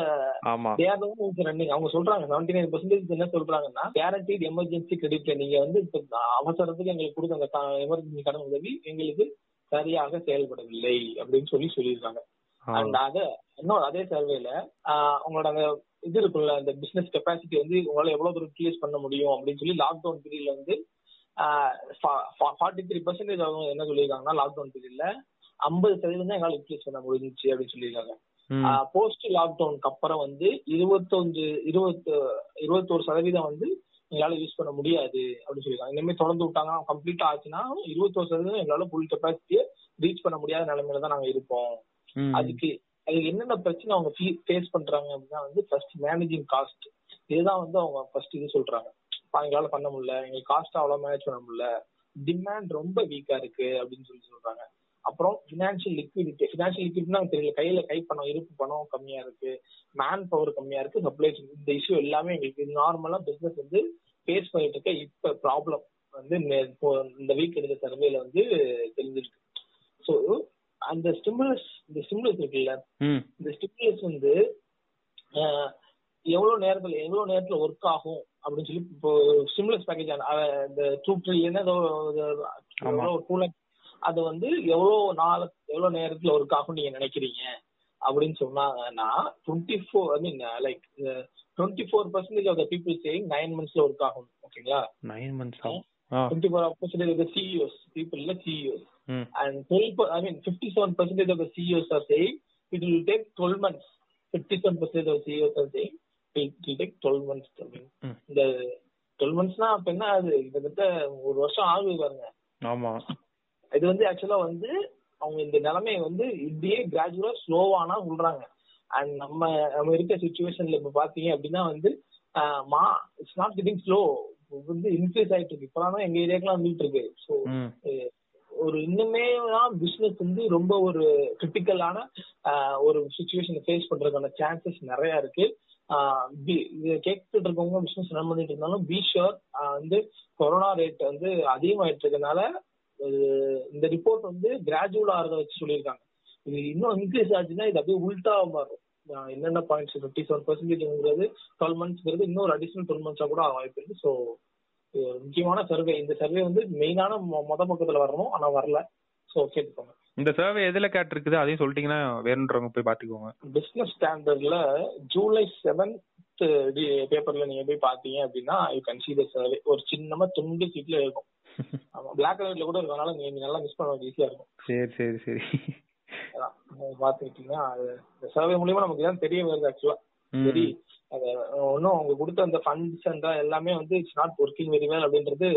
they are running அவங்க சொல்றாங்க செவன்டி நைன் பர்சன்டேஜ் என்ன சொல்றாங்கன்னா கேரண்டீட் எமர்ஜென்சி கிரெடிட் நீங்க வந்து அவசரத்துக்கு எங்களுக்கு கொடுத்த அந்த எமர்ஜென்சி கடன் உதவி எங்களுக்கு சரியாக செயல்படவில்லை அப்படின்னு சொல்லி சொல்லியிருக்காங்க. அண்ட் அத இன்னும் அதே சர்வேல உங்களோட அந்த இது இருக்குல்ல அந்த பிசினஸ் கெப்பாசிட்டி வந்து உங்களால எவ்வளவு தூரம் யூட்டிலைஸ் பண்ண முடியும் அப்படின்னு சொல்லி லாக்டவுன் பீரியட்ல வந்து ஃபார்ட்டி த்ரீ பர்சன்டேஜ் அவங்க என்ன சொல்லியிருக்காங்கன்னா லாக்டவுன் பீரியட்ல ஐம்பது சதவீதம் தான் எங்களால் யூட்டிலைஸ் பண்ண முடிஞ்சிச்சு அப்படின்னு சொல்லியிருக்காங்க. போஸ்ட் லாக்டவுனுக்கு அப்புறம் வந்து இருபத்தஞ்சு இருபத்து இருபத்தோரு சதவீதம் வந்து எங்களால யூஸ் பண்ண முடியாது அப்படின்னு சொல்லியிருக்காங்க. இனிமேல் தொடர்ந்து விட்டாங்கன்னா கம்ப்ளீட்டா ஆச்சுன்னா இருபத்தோரு சதவீதம் எங்களால ஃபுல் கெப்பாசிட்டியை ரீச் பண்ண முடியாத நிலைமையில தான் நாங்க இருப்போம். அதுக்கு அதுக்கு என்னென்ன பிரச்சனை அவங்க ஃபேஸ் பண்றாங்க அப்படின்னா வந்து ஃபர்ஸ்ட் மேனேஜிங் காஸ்ட் இதுதான் வந்து அவங்க ஃபர்ஸ்ட் இது சொல்றாங்க. "பா, எங்களால பண்ண முடியல. எங்களுக்கு காஸ்ட் அவ்வளவு மேனேஜ் பண்ண முடியல. டிமாண்ட் ரொம்ப வீக்கா இருக்கு அப்படின்னு சொல்லி சொல்றாங்க. அப்புறம் ஃபினான்ஷியல் லிக்விடிட்டி ஃபினான்ஷியல் லிக்விடிட்டினா தெரியல. கையில கை பணம் இருப்பு பணம் கம்மியா இருக்கு. மேன் பவர் கம்மியா இருக்கு. சப்ளை இந்த இஷ்யூ எல்லாமே எங்களுக்கு நார்மலா பிசினஸ் வந்து ஃபேஸ் பண்ணிட்டு இருக்க. இப்ப ப்ராப்ளம் வந்து இந்த வீக் எடுத்த சர்வேல வந்து தெரிஞ்சிருக்கு. ஸோ அந்த ஸ்டிமுலஸ் இந்த ஸ்டிமுலஸ் இருக்குல்ல. இந்த ஸ்டிமுலஸ் வந்து எவ்வளவு நேரத்துல எவ்வளவு நேரத்துல ஒர்க் ஆகும் அப்படின்னு சொல்லி இப்போ ஸ்டிமுலஸ் பேக்கேஜ் இந்த டூ ட்ரில்லியன் ஏதோ டூ லேக் அது வந்து எவ்வளவு நாள் எவ்வளவு நேரத்துல ஒர்க் ஆகும் நீங்க நினைக்கிறீங்க? அப்படின்னு சொன்னாங்கன்னா twenty four I mean like twenty four percentage of the people saying nine மந்த்ஸ்ல work ஆகும் ஓகேங்களா நைன் மந்த்ஸ் ஆகும். Twenty four percentage of CEOs பீப்புள்ல CEOs ம். and 12 per- I mean 57% of the CEOs are saying it will take 12 months. 57% of CEOs are saying it will take 12 months. I mean, ம். இந்த 12 monthsனா அப்ப என்ன ஆகுது? கிட்டத்தட்ட ஒரு வருஷம் ஆகுது பாருங்க. ஆமா. இது வந்து ஆக்சுவலா வந்து அவங்க இந்த நிலைமையை வந்து இப்படியே கிராஜுவலா ஸ்லோவானா சொல்றாங்க அண்ட் நம்ம நம்ம இருக்க சுச்சுவேஷன்ல இப்ப பாத்தீங்க அப்படின்னா வந்து மா இட்ஸ் நாட் கெட்டிங் ஸ்லோ வந்து இன்க்ரீஸ் ஆயிட்டு இருக்கு. இப்பதான் எங்க ஏரியாக்கெல்லாம் வந்துட்டு இருக்கு. ஸோ. ஒரு இன்னுமே தான் பிசினஸ் வந்து ரொம்ப ஒரு கிரிட்டிக்கலான ஒரு சுச்சுவேஷனை ஃபேஸ் பண்றதுக்கான சான்சஸ் நிறைய இருக்கு. கேட்டுட்டு இருக்கவங்க பிசினஸ் ரன் பண்ணிட்டு இருந்தாலும் பி ஷோர் வந்து கொரோனா ரேட் வந்து அதிகமாயிட்டு இருக்கனால இந்த ரிப்போர்ட் வந்து கிராஜுவலா ஆகிறத வச்சு சொல்லியிருக்காங்க. இது இன்னும் இன்க்ரீஸ் ஆச்சுன்னா இது அப்படியே உல்டா மாறும். என்னென்ன பாயிண்ட்ஸ் ஃபிஃப்டி செவன் பர்சன்டேஜ்ங்கிறது டுவெல் மந்த்ஸ்ங்கிறது இன்னொரு அடிஷனல் டுவெல் மந்த்ஸா கூட வாய்ப்பு இருக்கு. ஸோ ஒரு முக்கியமான சர்வே இந்த சர்வே வந்து மெயினான மொத பக்கத்துல வரணும். ஆனா வரல. ஸோ கேட்டுக்கோங்க. இந்த சர்வே எதுல கேட்டிருக்குது? அதையும் சொல்லிட்டீங்கன்னா வேணுன்றவங்க போய் பாத்துக்கோங்க பிசினஸ் ஸ்டாண்டர்ட்ல ஜூலை செவன்த் பேப்பர்ல நீங்க போய் பாத்தீங்க அப்படின்னா you can see the survey ஒரு சின்னமா துண்டு சீட்ல இருக்கும். பிளாக் அண்ட் ஒயிட்ல கூட இருக்கனால நீங்க நல்லா மிஸ் பண்ண ஈஸியா இருக்கும். சரி சரி சரி. பாத்துக்கிட்டீங்கன்னா அது சர்வே மூலியமா நமக்கு தான் தெரிய வருது ஆக்சுவலா. சரி அது ஒன்றும் அவங்க கொடுத்த அந்த ஃபண்ட்ஸ் அந்த எல்லாமே வந்து it's not working very well அப்படின்றது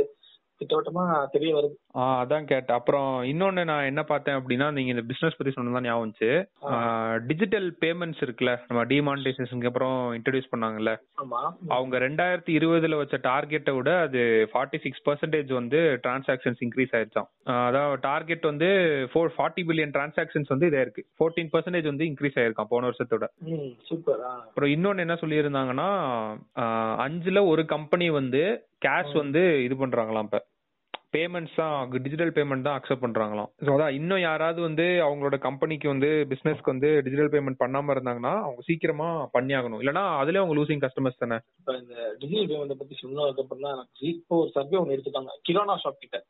திட்டவட்டமா தெரிய வருது. ஆ அதான் கேட்டேன். அப்புறம் இன்னொன்னு நான் என்ன பார்த்தேன் அப்படின்னா நீங்க இந்த பிசினஸ் பத்தி சொன்னதான் ஞாபகம் வந்துச்சு. டிஜிட்டல் பேமெண்ட்ஸ் இருக்குல்ல நம்ம டிமானிட்டைசேஷனுக்கு அப்புறம் இன்ட்ரடியூஸ் பண்ணாங்கல்ல. அவங்க ரெண்டாயிரத்தி இருபதுல வச்ச டார்கெட்டை விட அது ஃபார்ட்டி சிக்ஸ் பர்சன்டேஜ் வந்து டிரான்சாக்ஷன்ஸ் இன்க்ரீஸ் ஆயிருச்சாம் அதாவது டார்கெட் வந்து ஃபோர் ஃபார்ட்டி பில்லியன் டிரான்சாக்ஷன்ஸ் வந்து இதா இருக்கு. ஃபோர்டீன் பர்சன்டேஜ் வந்து இன்க்ரீஸ் ஆயிருக்காம் போன வருஷத்தோட. சூப்பர் அப்புறம் இன்னொன்னு என்ன சொல்லியிருந்தாங்கன்னா அஞ்சுல ஒரு கம்பெனி வந்து கேஷ் வந்து இது பண்றாங்களாம் இப்ப. பேமெண்ட்ஸ் தான் டிஜிட்டல் பேமெண்ட் தான் அக்செப்ட் பண்றாங்களாம். ஸோ அதான் இன்னும் யாராவது வந்து அவங்களோட கம்பெனிக்கு வந்து பிசினஸ்க்கு வந்து டிஜிட்டல் பேமெண்ட் பண்ணாம இருந்தாங்கன்னா அவங்க சீக்கிரமா பண்ணியாகணும். இல்லனா அதுலயே அவங்க லூசிங் கஸ்டமர்ஸ் தானே. இப்ப இந்த டிஜிட்டல் பேமெண்ட் பத்தி சொன்னதுக்கு அப்புறம் தான் எனக்கு இப்போ ஒரு சர்வே ஒன்று எடுத்துட்டாங்க. கிரானா ஷாப் கிட்ட.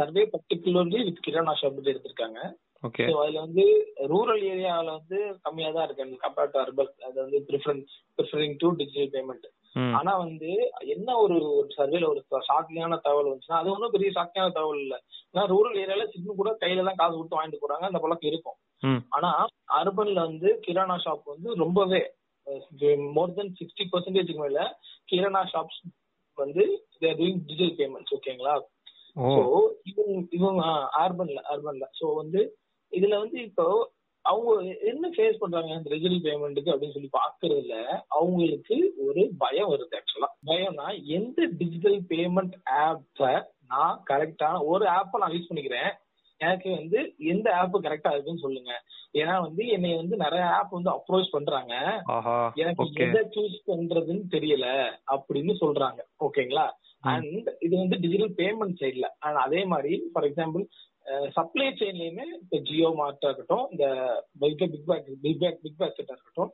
Survey particularly with kirana shop கிட்ட எடுத்திருக்காங்க. ஓகே அதுல வந்து ரூரல் ஏரியாவில் வந்து கம்மியா தான் இருக்கு. கம்பேர்ட் டு அர்பன் அது வந்து preference preferring to digital payment ஆனா வந்து என்ன ஒரு சர்வேல ஒரு ஷாக்கிங்கான தகவல் வந்துச்சுன்னா அது ஒன்றும் பெரிய ஷாக்கிங்கான தகவல் இல்ல. ஏன்னா ரூரல் ஏரியால சின்ன கூட கையில தான் காசு கொடுத்து வாங்கிட்டு போறாங்க அந்த பழக்கம் இருக்கும். ஆனா அர்பன்ல வந்து கிரானா ஷாப் வந்து ரொம்பவே மோர் தென் சிக்ஸ்டி பர்சன்டேஜ்க்கு மேல கிரானா ஷாப்ஸ் வந்து தேர் டூயிங் டிஜிட்டல் பேமெண்ட்ஸ் ஓகேங்களா ஸோ இவங்க இவங்க அர்பன்ல அர்பன்ல ஸோ வந்து இதுல வந்து இப்போ அவங்க என்ன ஃபேஸ் பண்றாங்க இந்த டிஜிட்டல் பேமெண்ட்டுக்கு அப்படின்னு சொல்லி பாக்குறதுல அவங்களுக்கு ஒரு பயம் வருது ஆக்சுவலா பயம்னா எந்த டிஜிட்டல் பேமெண்ட் ஆப்பை நான் கரெக்டான ஒரு ஆப்பை நான் யூஸ் பண்ணிக்கிறேன். எனக்கு வந்து எந்த ஆப் கரெக்டா இருக்குன்னு சொல்லுங்க. ஏன்னா வந்து என்னை வந்து நிறைய ஆப் வந்து அப்ரோச் பண்றாங்க. எனக்கு எதை சூஸ் பண்றதுன்னு தெரியல அப்படின்னு சொல்றாங்க. ஓகேங்களா அண்ட் இது வந்து டிஜிட்டல் பேமெண்ட் சைட்ல அண்ட் அதே மாதிரி ஃபார் எக்ஸாம்பிள் சப்ளை செயின்லயுமே இப்போ ஜியோ மார்ட்டா இருக்கட்டும் இந்த big big bag big bag big பேஸ்கெட்டா இருக்கட்டும்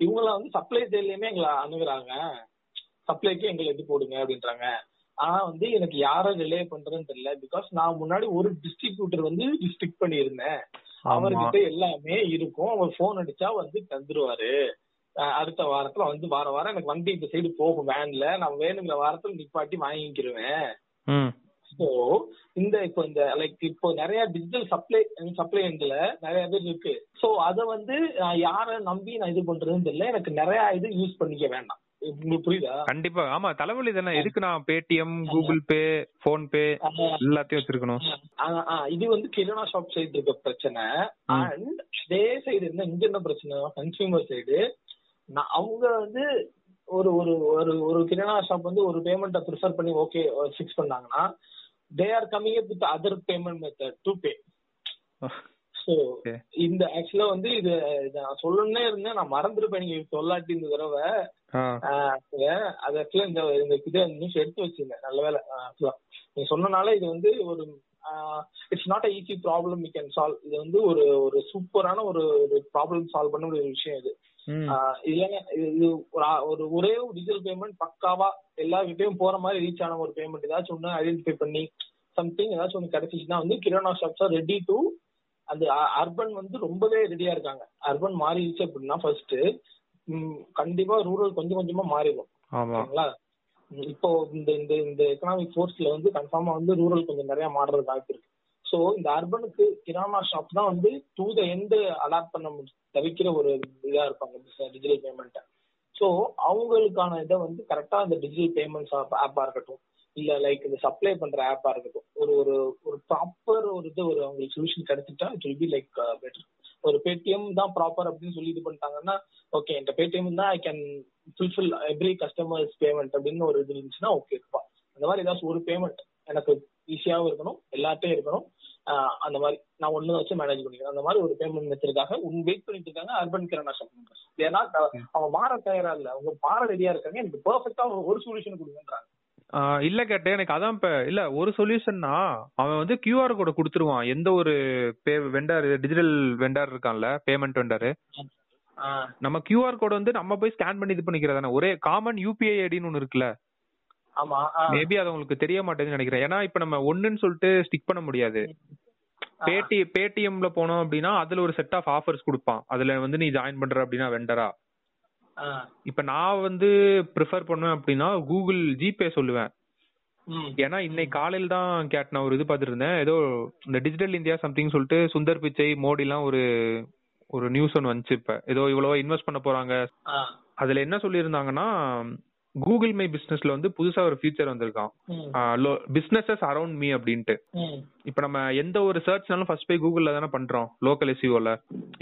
இவங்களாம் வந்து சப்ளை செயின்லயுமே எங்களை அணுகுறாங்க. சப்ளைக்கு எங்களை இது போடுங்க அப்படின்றாங்க. ஆனா வந்து எனக்கு யாரை ரிலே பண்றதுன்னு தெரியல. பிகாஸ் நான் முன்னாடி ஒரு டிஸ்ட்ரிபியூட்டர் வந்து டிஸ்ட்ரிக்ட் பண்ணியிருந்தேன். அவர்கிட்ட எல்லாமே இருக்கும். அவர் போன் அடிச்சா வந்து தந்துருவாரு. அடுத்த வாரத்துல வந்து வார வாரம் எனக்கு வண்டி இந்த சைடு போகும். வேன்ல நான் வேணுங்கிற வாரத்துல நிப்பாட்டி வாங்கிக்கிருவேன். ஸோ இந்த இப்போ இந்த லைக் இப்போ நிறைய டிஜிட்டல் சப்ளை சப்ளை எண்ட்ல நிறைய பேர் இருக்கு. ஸோ அதை வந்து நான் யாரை நம்பி நான் இது பண்றதுன்னு தெரியல. எனக்கு நிறைய இது யூஸ் பண்ணிக்க வேண்டாம். புரியுதா? கண்டிப்பா. ஆமா தலைவலி தானே. எதுக்கு நான் பேடிஎம் கூகுள் பே போன் பே எல்லாத்தையும் வச்சிருக்கணும்? இது வந்து கிரானா ஷாப் சைடு இருக்க பிரச்சனை. அண்ட் அதே சைடு என்ன? இங்க என்ன பிரச்சனை? கன்சியூமர் சைடு நான் அவங்க வந்து ஒரு ஒரு ஒரு ஒரு கிரானா ஷாப் வந்து ஒரு பேமெண்ட்டை ப்ரிஃபர் பண்ணி ஓகே ஃபிக்ஸ் பண்ணாங்கன்னா they are coming up with other payment method to pay so Okay. இந்த ஆக்சுவலா வந்து இது நான் சொல்லணும்னே இருந்தேன். நான் மறந்துருப்பேன். நீங்க சொல்லாட்டி இந்த தடவை. அது ஆக்சுவலா இந்த இந்த இதை நியூஸ் எடுத்து வச்சிருந்தேன். நல்ல வேலை ஆக்சுவலா நீங்க சொன்னனால இது வந்து ஒரு it's not a easy problem we can solve இது வந்து ஒரு ஒரு சூப்பரான ஒரு ஒரு ப்ராப்ளம் சால்வ் பண்ண ஒரு விஷயம் இது. இல்லைங்க இது ஒரு ஒரு டிஜிட்டல் பேமெண்ட் பக்காவா எல்லார்கிட்டயும் போற மாதிரி ரீச் ஆன ஒரு பேமெண்ட் ஏதாச்சும் ஒன்று ஐடென்டிஃபை பண்ணி சம்திங் ஏதாச்சும் ஒன்று கிடைச்சிச்சுன்னா வந்து kirana shops are ready to அந்த அர்பன் வந்து ரொம்பவே ரெடியா இருக்காங்க. அர்பன் மாறிடுச்சு அப்படின்னா ஃபர்ஸ்ட் கண்டிப்பா ரூரல் கொஞ்சம் கொஞ்சமா மாறிடும். ஓகேங்களா இப்போ இந்த இந்த இந்த எக்கனாமிக் ஃபோர்ஸ்ல வந்து கன்ஃபார்மா வந்து ரூரல் கொஞ்சம் நிறைய மாறுறது வாய்ப்பு இருக்கு. ஸோ இந்த அர்பனுக்கு கிராமா ஷாப் தான் வந்து டூ த எண்டு அலாட் பண்ண தவிக்கிற ஒரு இதா இருப்பாங்க டிஜிட்டல் பேமெண்ட்டை ஸோ அவங்களுக்கான இதை வந்து கரெக்டா இந்த டிஜிட்டல் பேமெண்ட்ஸ் ஆப்பா இருக்கட்டும் இல்ல லைக் இந்த சப்ளை பண்ற ஆப்பா இருக்கட்டும் ஒரு ஒரு ஒரு ப்ராப்பர் ஒரு இது ஒரு அவங்களுக்கு சொல்யூஷன் கிடைச்சிட்டா it will be like better ஒரு பேடிஎம் தான் ப்ராப்பர் அப்படின்னு சொல்லி இது பண்ணிட்டாங்கன்னா ஓகே இந்த பேடிஎம் தான் I can fulfil every customers payment அப்படின்னு ஒரு இது இருந்துச்சுன்னா ஓகே அந்த மாதிரி ஏதாச்சும் ஒரு பேமெண்ட் எனக்கு ஈஸியாகவும் இருக்கணும் எல்லாத்தையும் இருக்கணும். அந்த மாதிரி நான் ஒண்ணு வச்சு மேனேஜ் பண்ணிக்கிறேன். அந்த மாதிரி ஒரு பேமெண்ட் மெத்தடுக்காக உன் வெயிட் பண்ணிட்டு இருக்காங்க அர்பன் கிரானா ஷாப் ஏன்னா அவங்க மாற தயாரா இல்ல. அவங்க மாற ரெடியா இருக்காங்க. எனக்கு பெர்ஃபெக்டா ஒரு சொல்யூஷன் கொடுங்கன்றாங்க. இல்ல கேட்டேன் எனக்கு அதான் இப்ப இல்ல ஒரு சொல்யூஷன்னா அவன் வந்து கியூஆர் கோட கொடுத்துருவான். எந்த ஒரு பே வெண்டார் டிஜிட்டல் வெண்டார் இருக்கான்ல பேமெண்ட் வெண்டார் நம்ம கியூஆர் கோட் வந்து நம்ம போய் ஸ்கேன் பண்ணி இது பண்ணிக்கிறதானே. ஒரே காமன் யூபிஐ ஐடின்னு ஒன்னு இருக்குல்ல. மேபி அது உங்களுக்கு தெரிய மாட்டேங்குதுன்னு நினைக்கிறேன். ஏன்னா இப்ப நம்ம ஒண்ணுன்னு சொல்லிட்டு ஸ்டிக் பண்ண முடியாது. பேடி பேடிஎம்ல போனோம் அப்படின்னா அதுல ஒரு செட் ஆஃப் ஆஃபர்ஸ் கொடுப்பான். அதுல வந்து நீ ஜாயின் பண்ற அப்படின்னா வெண்டரா இப்ப நான் வந்து ப்ரிஃபர் பண்ணுவேன் அப்படின்னா கூகுள் ஜிபே சொல்லுவேன். ஏன்னா இன்னைக்கு காலையில தான் கேட்ட நான் ஒரு இது பார்த்துட்டு இருந்தேன் ஏதோ இந்த டிஜிட்டல் இந்தியா சம்திங் சொல்லிட்டு சுந்தர் பிச்சை மோடிலாம் ஒரு ஒரு நியூஸ் ஒன்று வந்துச்சு இப்ப. ஏதோ இவ்வளவோ இன்வெஸ்ட் பண்ண போறாங்க. அதுல என்ன சொல்லியிருந்தாங்கன்னா கூகுள் மை பிசினஸ்ல வந்து புதுசா ஒரு ஃபீச்சர் வந்திருக்கான் பிசினஸஸ் அரௌண்ட் மீ அப்படின்ட்டு. இப்ப நம்ம எந்த ஒரு சர்ச்னாலும் ஃபர்ஸ்ட் போய் கூகுள்ல தானே பண்றோம் லோக்கல் எஸ்இஓல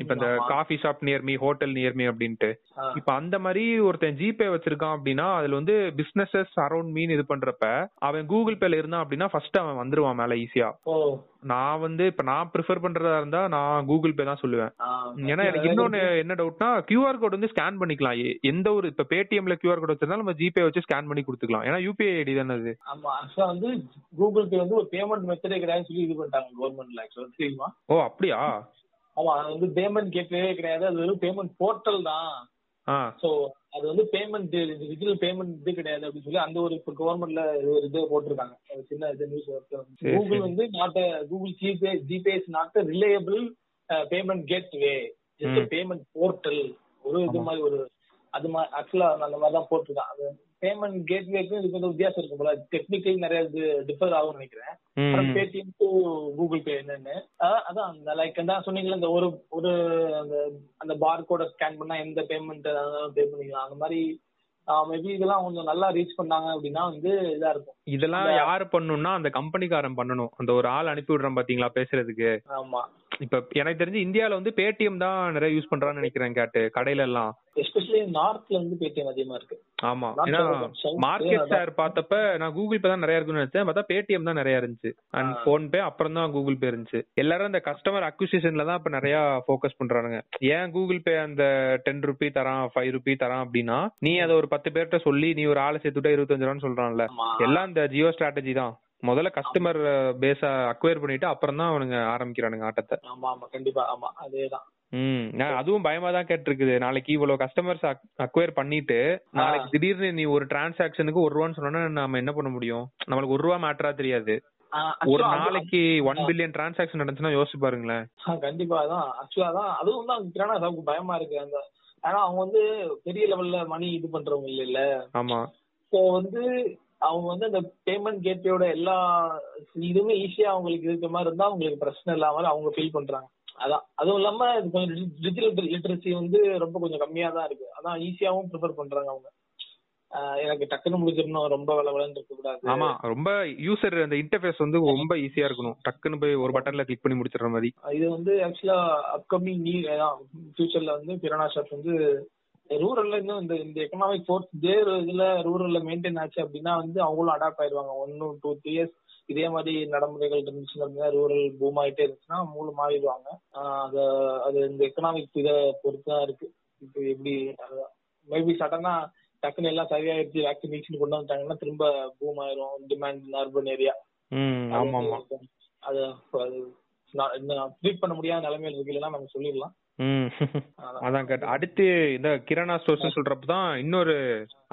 இப்ப இந்த. Coffee shop near me hotel near me அப்படின்ட்டு. இப்ப அந்த மாதிரி ஒருத்தன் ஜிபே வச்சிருக்கான் அப்படின்னா அதுல வந்து பிசினஸஸ் அரௌண்ட் மீன் இது பண்றப்ப அவன் கூகுள் பேல இருந்தான் அப்படின்னா ஃபர்ஸ்ட் அவன் வந்துருவான் மேல ஈஸியா நான் வந்து இப்ப நான் ப்ரிஃபர் பண்றதா இருந்தா நான் கூகுள் பே தான் சொல்லுவேன். ஏன்னா எனக்கு இன்னொன்னு என்ன டவுட்னா கியூஆர் கோட் வந்து ஸ்கேன் பண்ணிக்கலாம். எந்த ஒரு இப்ப பேடிஎம்ல கியூஆர் கோட் வச்சிருந்தாலும் நம்ம ஜிபே வச்சு ஸ்கேன் பண்ணி கொடுத்துக்கலாம். ஏன்னா யூபிஐ ஐடி தானே அது. ஆமா ஆக்சுவலா வந்து கூகுள் பே வந்து ஒரு பேமெண்ட் மெத்தடே கிடையாது சொல்லி இது பண்ணிட்டாங்க கவர்மெண்ட்ல ஆக்சுவலா தெரியுமா? ஓ அப்படியா? ஆமா அது வந்து பேமெண்ட் கேட்வே கிடையாது. அது வெறும் பேமெண்ட் போர்ட்டல் தான். சோ அது வந்து பேமெண்ட் டிஜிட்டல் பேமெண்ட் இது கிடையாது அப்படின்னு சொல்லி அந்த ஒரு இப்போ கவர்மெண்ட்ல ஒரு இது போட்டிருக்காங்க. சின்ன இது நியூஸ் கூகுள். வந்து. Not Google GPay GPay is not reliable payment gateway ம். பேமெண்ட் போர்ட்டல் ஒரு இது. மாதிரி ஒரு அது மாதிரி ஆக்சுவலா அந்த மாதிரி தான் போட்டிருக்கான். அது பேமெண்ட் கேட்வேக்கும் இதுக்கு வந்து வித்தியாசம் இருக்கும் போல. டெக்னிக்கலி நிறைய இது டிஃபர் ஆகும்னு நினைக்கிறேன். பேடிஎம் டு கூகுள் பே என்னன்னு. அதான். அந்த லைக் தான் சொன்னீங்களா இந்த ஒரு ஒரு அந்த அந்த பார் கோட ஸ்கேன் பண்ணா எந்த பேமெண்ட் பே பண்ணிக்கலாம். அந்த மாதிரி மேபி இதெல்லாம் கொஞ்சம் நல்லா ரீச் பண்ணாங்க அப்படின்னா வந்து இதா இருக்கும். இதெல்லாம் யாரு பண்ணணும்னா அந்த கம்பெனிக்காரன் பண்ணணும். அந்த ஒரு ஆள் அனுப்பி விடுறான் பாத்தீங்களா பேசுறதுக்கு? ஆமா. இப்ப எனக்கு தெரிஞ்சு இந்தியால வந்து பேடிஎம் தான் நிறைய யூஸ் பண்றான்னு நினைக்கிறேன் கேட்டு. கடையில எல்லாம் எஸ்பெஷலி நார்த்ல வந்து பேடிஎம் அதிகமா இருக்கு. ஆமா. ஏன்னா மார்க்கெட். ஷேர் பார்த்தப்ப நான் கூகுள் பே தான் நிறைய இருக்குன்னு நினைச்சேன். பார்த்தா பேடிஎம் தான் நிறைய இருந்துச்சு. அண்ட். போன் பே அப்புறம் தான் கூகுள் பே இருந்துச்சு. எல்லாரும் இந்த கஸ்டமர் அக்விசிஷன்ல தான் இப்ப நிறைய ஃபோக்கஸ் பண்றானுங்க. ஏன் கூகுள் பே அந்த டென் ருபி தரான் ஃபைவ் ருபி தரான் அப்படின்னா நீ அதை ஒரு பத்து பேர்கிட்ட சொல்லி நீ ஒரு ஆளை சேர்த்துட்டா இருபத்தஞ்சு ரூபான்னு சொல்றான்ல. எல்லாம் இந்த ஜியோ ஸ்ட்ராட்டஜி தான். முதல்ல கஸ்டமர் பேஸ அக்வயர் பண்ணிட்டு அப்புறம் தான் அவனுங்க ஆரம்பிக்கிறானுங்க ஆட்டத்தை. ஆமா ஆமா. கண்டிப்பா. ஆமா. அதேதான். ம். நான் அதுவும் பயமா தான் கேட்டிருக்குது. நாளைக்கு இவ்வளவு கஸ்டமர்ஸ் அக்வயர் பண்ணிட்டு நாளைக்கு திடீர்னு நீ ஒரு டிரான்சாக்ஷனுக்கு ஒரு ரூபான்னு சொன்னா நாம என்ன பண்ண முடியும்? நம்மளுக்கு ஒரு ரூபா மேட்டரா தெரியாது. ஒரு நாளைக்கு ஒன் பில்லியன் டிரான்சாக்ஷன் நடந்துச்சுன்னா யோசிச்சு பாருங்களேன். கண்டிப்பா அதான். ஆக்சுவலா தான் அதுவும் தான் முக்கியமான நமக்கு பயமா இருக்கு. அந்த ஆனா அவங்க வந்து பெரிய லெவல்ல மணி இது பண்றவங்க இல்ல இல்ல. ஆமா. ஸோ வந்து அவங்க வந்து அந்த பேமெண்ட் கேட்வேயோட எல்லா இதுவுமே ஈஸியா அவங்களுக்கு இருக்க மாதிரி இருந்தா அவங்களுக்கு பிரச்சனை இல்லாம அவங்க ஃபீல் பண்றாங்க. அதான் அதுவும் இல்லாம இது கொஞ்சம் டிஜிட்டல் லிட்ரஸி வந்து ரொம்ப கொஞ்சம் கம்மியா தான் இருக்கு. அதான் ஈஸியாவும் ப்ரிஃபர் பண்றாங்க அவங்க. எனக்கு டக்குன்னு முடிஞ்சிடணும். ரொம்ப வேலை வேலைன்னு இருக்க கூடாது. ஆமா ரொம்ப யூசர் அந்த இன்டர்ஃபேஸ் வந்து ரொம்ப ஈஸியா இருக்கணும். டக்குன்னு போய் ஒரு பட்டன்ல கிளிக் பண்ணி முடிச்சிடுற மாதிரி. இது வந்து ஆக்சுவலா அப்கமிங் நியூ ஃபியூச்சர்ல வந்து கிரானா ஷாப் வந்து ரூரல்ல இன்னும் இந்த இந்த எக்கனாமிக் ஃபோர்ஸ் இதே இதுல ரூரல்ல மெயின்டைன் ஆச்சு அப்படின்னா வந்து அவங்களும் அடாப்ட் ஆயிடுவாங்க. ஒன்னு டூ த்ரீ இயர்ஸ் இதே மாதிரி நடைமுறைகள் இருந்துச்சுன்னா அப்படின்னா ரூரல் பூம் ஆயிட்டே இருந்துச்சுன்னா அவங்களும் மாறிடுவாங்க. அது அது இந்த எக்கனாமிக் இதை பொறுத்து தான் இருக்கு. இப்போ எப்படி மேபி சடனா டக்குன்னு எல்லாம் சரியாயிருச்சு வேக்சினேஷன் கொண்டு வந்துட்டாங்கன்னா திரும்ப பூம் ஆயிரும். டிமாண்ட் அர்பன் ஏரியா அது ட்ரீட் பண்ண முடியாத நிலைமையில இருக்கு இல்லைன்னா நம்ம சொல்லிடலாம். அதான். அதான் கேட்ட அடுத்து இந்த கிரானா ஸ்டோர்ஸ் சொல்றப்ப தான் இன்னொரு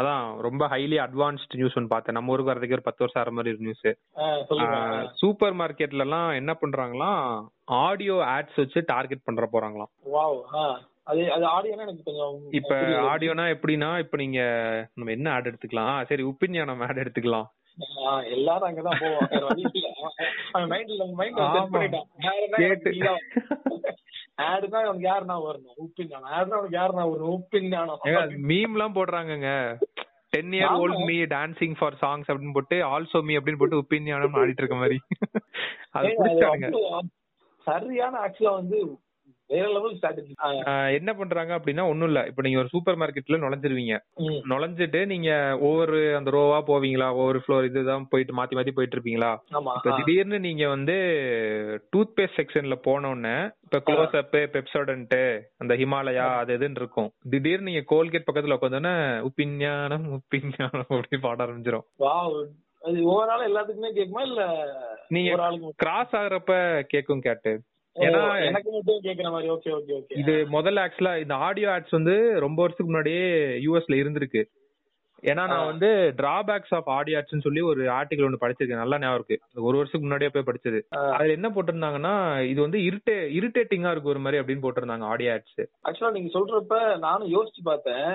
அதான் ரொம்ப ஹைலி அட்வான்ஸ்ட் நியூஸ் ஒன்று பார்த்தேன். நம்ம ஊருக்கு வரதுக்கு ஒரு பத்து வருஷம் ஆற மாதிரி நியூஸ் சூப்பர் மார்க்கெட்ல எல்லாம் என்ன பண்றாங்களாம் ஆடியோ ஆட்ஸ் வச்சு டார்கெட் பண்ற போறாங்களாம். இப்ப ஆடியோனா எப்படின்னா இப்ப நீங்க நம்ம என்ன ஆட் எடுத்துக்கலாம்? சரி உப்பிஞானம் ஆட் எடுத்துக்கலாம். எல்லாரும் அங்கதான் போவோம். வேற வழி இல்ல. அவன் மைண்ட்ல செட். பண்ணிட்டான். ஆடுனா அவனுக்கு யாருன்னா வரணும்? உப்பின் ஆடுனா அவனுக்கு யாருன்னா வரணும்? உப்பின் மீம் எல்லாம் போடுறாங்க ten year. Old me dancing for songs அப்படின்னு போட்டு ஆல்சோ மீ அப்படின்னு போட்டு உப்பிஞானம் ஆடிட்டு இருக்க மாதிரி. அது சரியான ஆக்சுவலா வந்து வேற லெவல் ஸ்ட்ராட்டஜி ஆஹ் என்ன பண்றாங்க அப்படின்னா ஒண்ணும் இல்ல. இப்ப நீங்க ஒரு சூப்பர் மார்க்கெட்ல நுழைஞ்சிருவீங்க நுழைஞ்சிட்டு நீங்க ஒவ்வொரு அந்த ரோவா போவீங்களா? ஒவ்வொரு ஃப்ளோர் இதுதான் போயிட்டு மாத்தி மாத்தி போயிட்டு இருப்பீங்களா இப்ப திடீர்னு நீங்க வந்து டூத் பேஸ்ட் செக்ஷன்ல போன உடனே இப்ப க்ளோஸ் அப் பெப்சோடன்ட் அந்த ஹிமாலயா அது இதுன்னு இருக்கும். திடீர்னு நீங்க கோல்கேட் பக்கத்துல உட்காந்தோன்னே உப்பிஞானம் உப்பிஞானம் அப்படி பாட அது ஓவரால் எல்லாத்துக்குமே கேக்குமா இல்ல நீங்க கிராஸ் ஆகுறப்ப கேக்கும் கேட்டு. ஏன்னா எனக்கு மட்டும் கேக்குற மாதிரி. ஓகே ஓகே ஓகே இது முதல்ல ஆக்சுவலா இந்த ஆடியோ ஆட்ஸ் வந்து ரொம்ப வருஷத்துக்கு முன்னாடியே யூஎஸ்ல இருந்திருக்கு. ஏன்னா நான் வந்து டிராபேக்ஸ் ஆஃப் ஆடியோ ஆட்ஸ்னு சொல்லி ஒரு ஆர்டிகல் ஒன்று படிச்சிருக்கேன். நல்லா ஞாபகம் இருக்கு. ஒரு வருஷத்துக்கு முன்னாடியே போய் படிச்சது. அதுல என்ன போட்டிருந்தாங்கன்னா இது வந்து இரிட்டே இரிட்டேட்டிங்கா இருக்கு ஒரு மாதிரி அப்படின்னு போட்டிருந்தாங்க ஆடியோ ஆட்ஸ் ஆக்சுவலா நீங்க சொல்றப்ப நானும் யோசிச்சு பார்த்தேன்.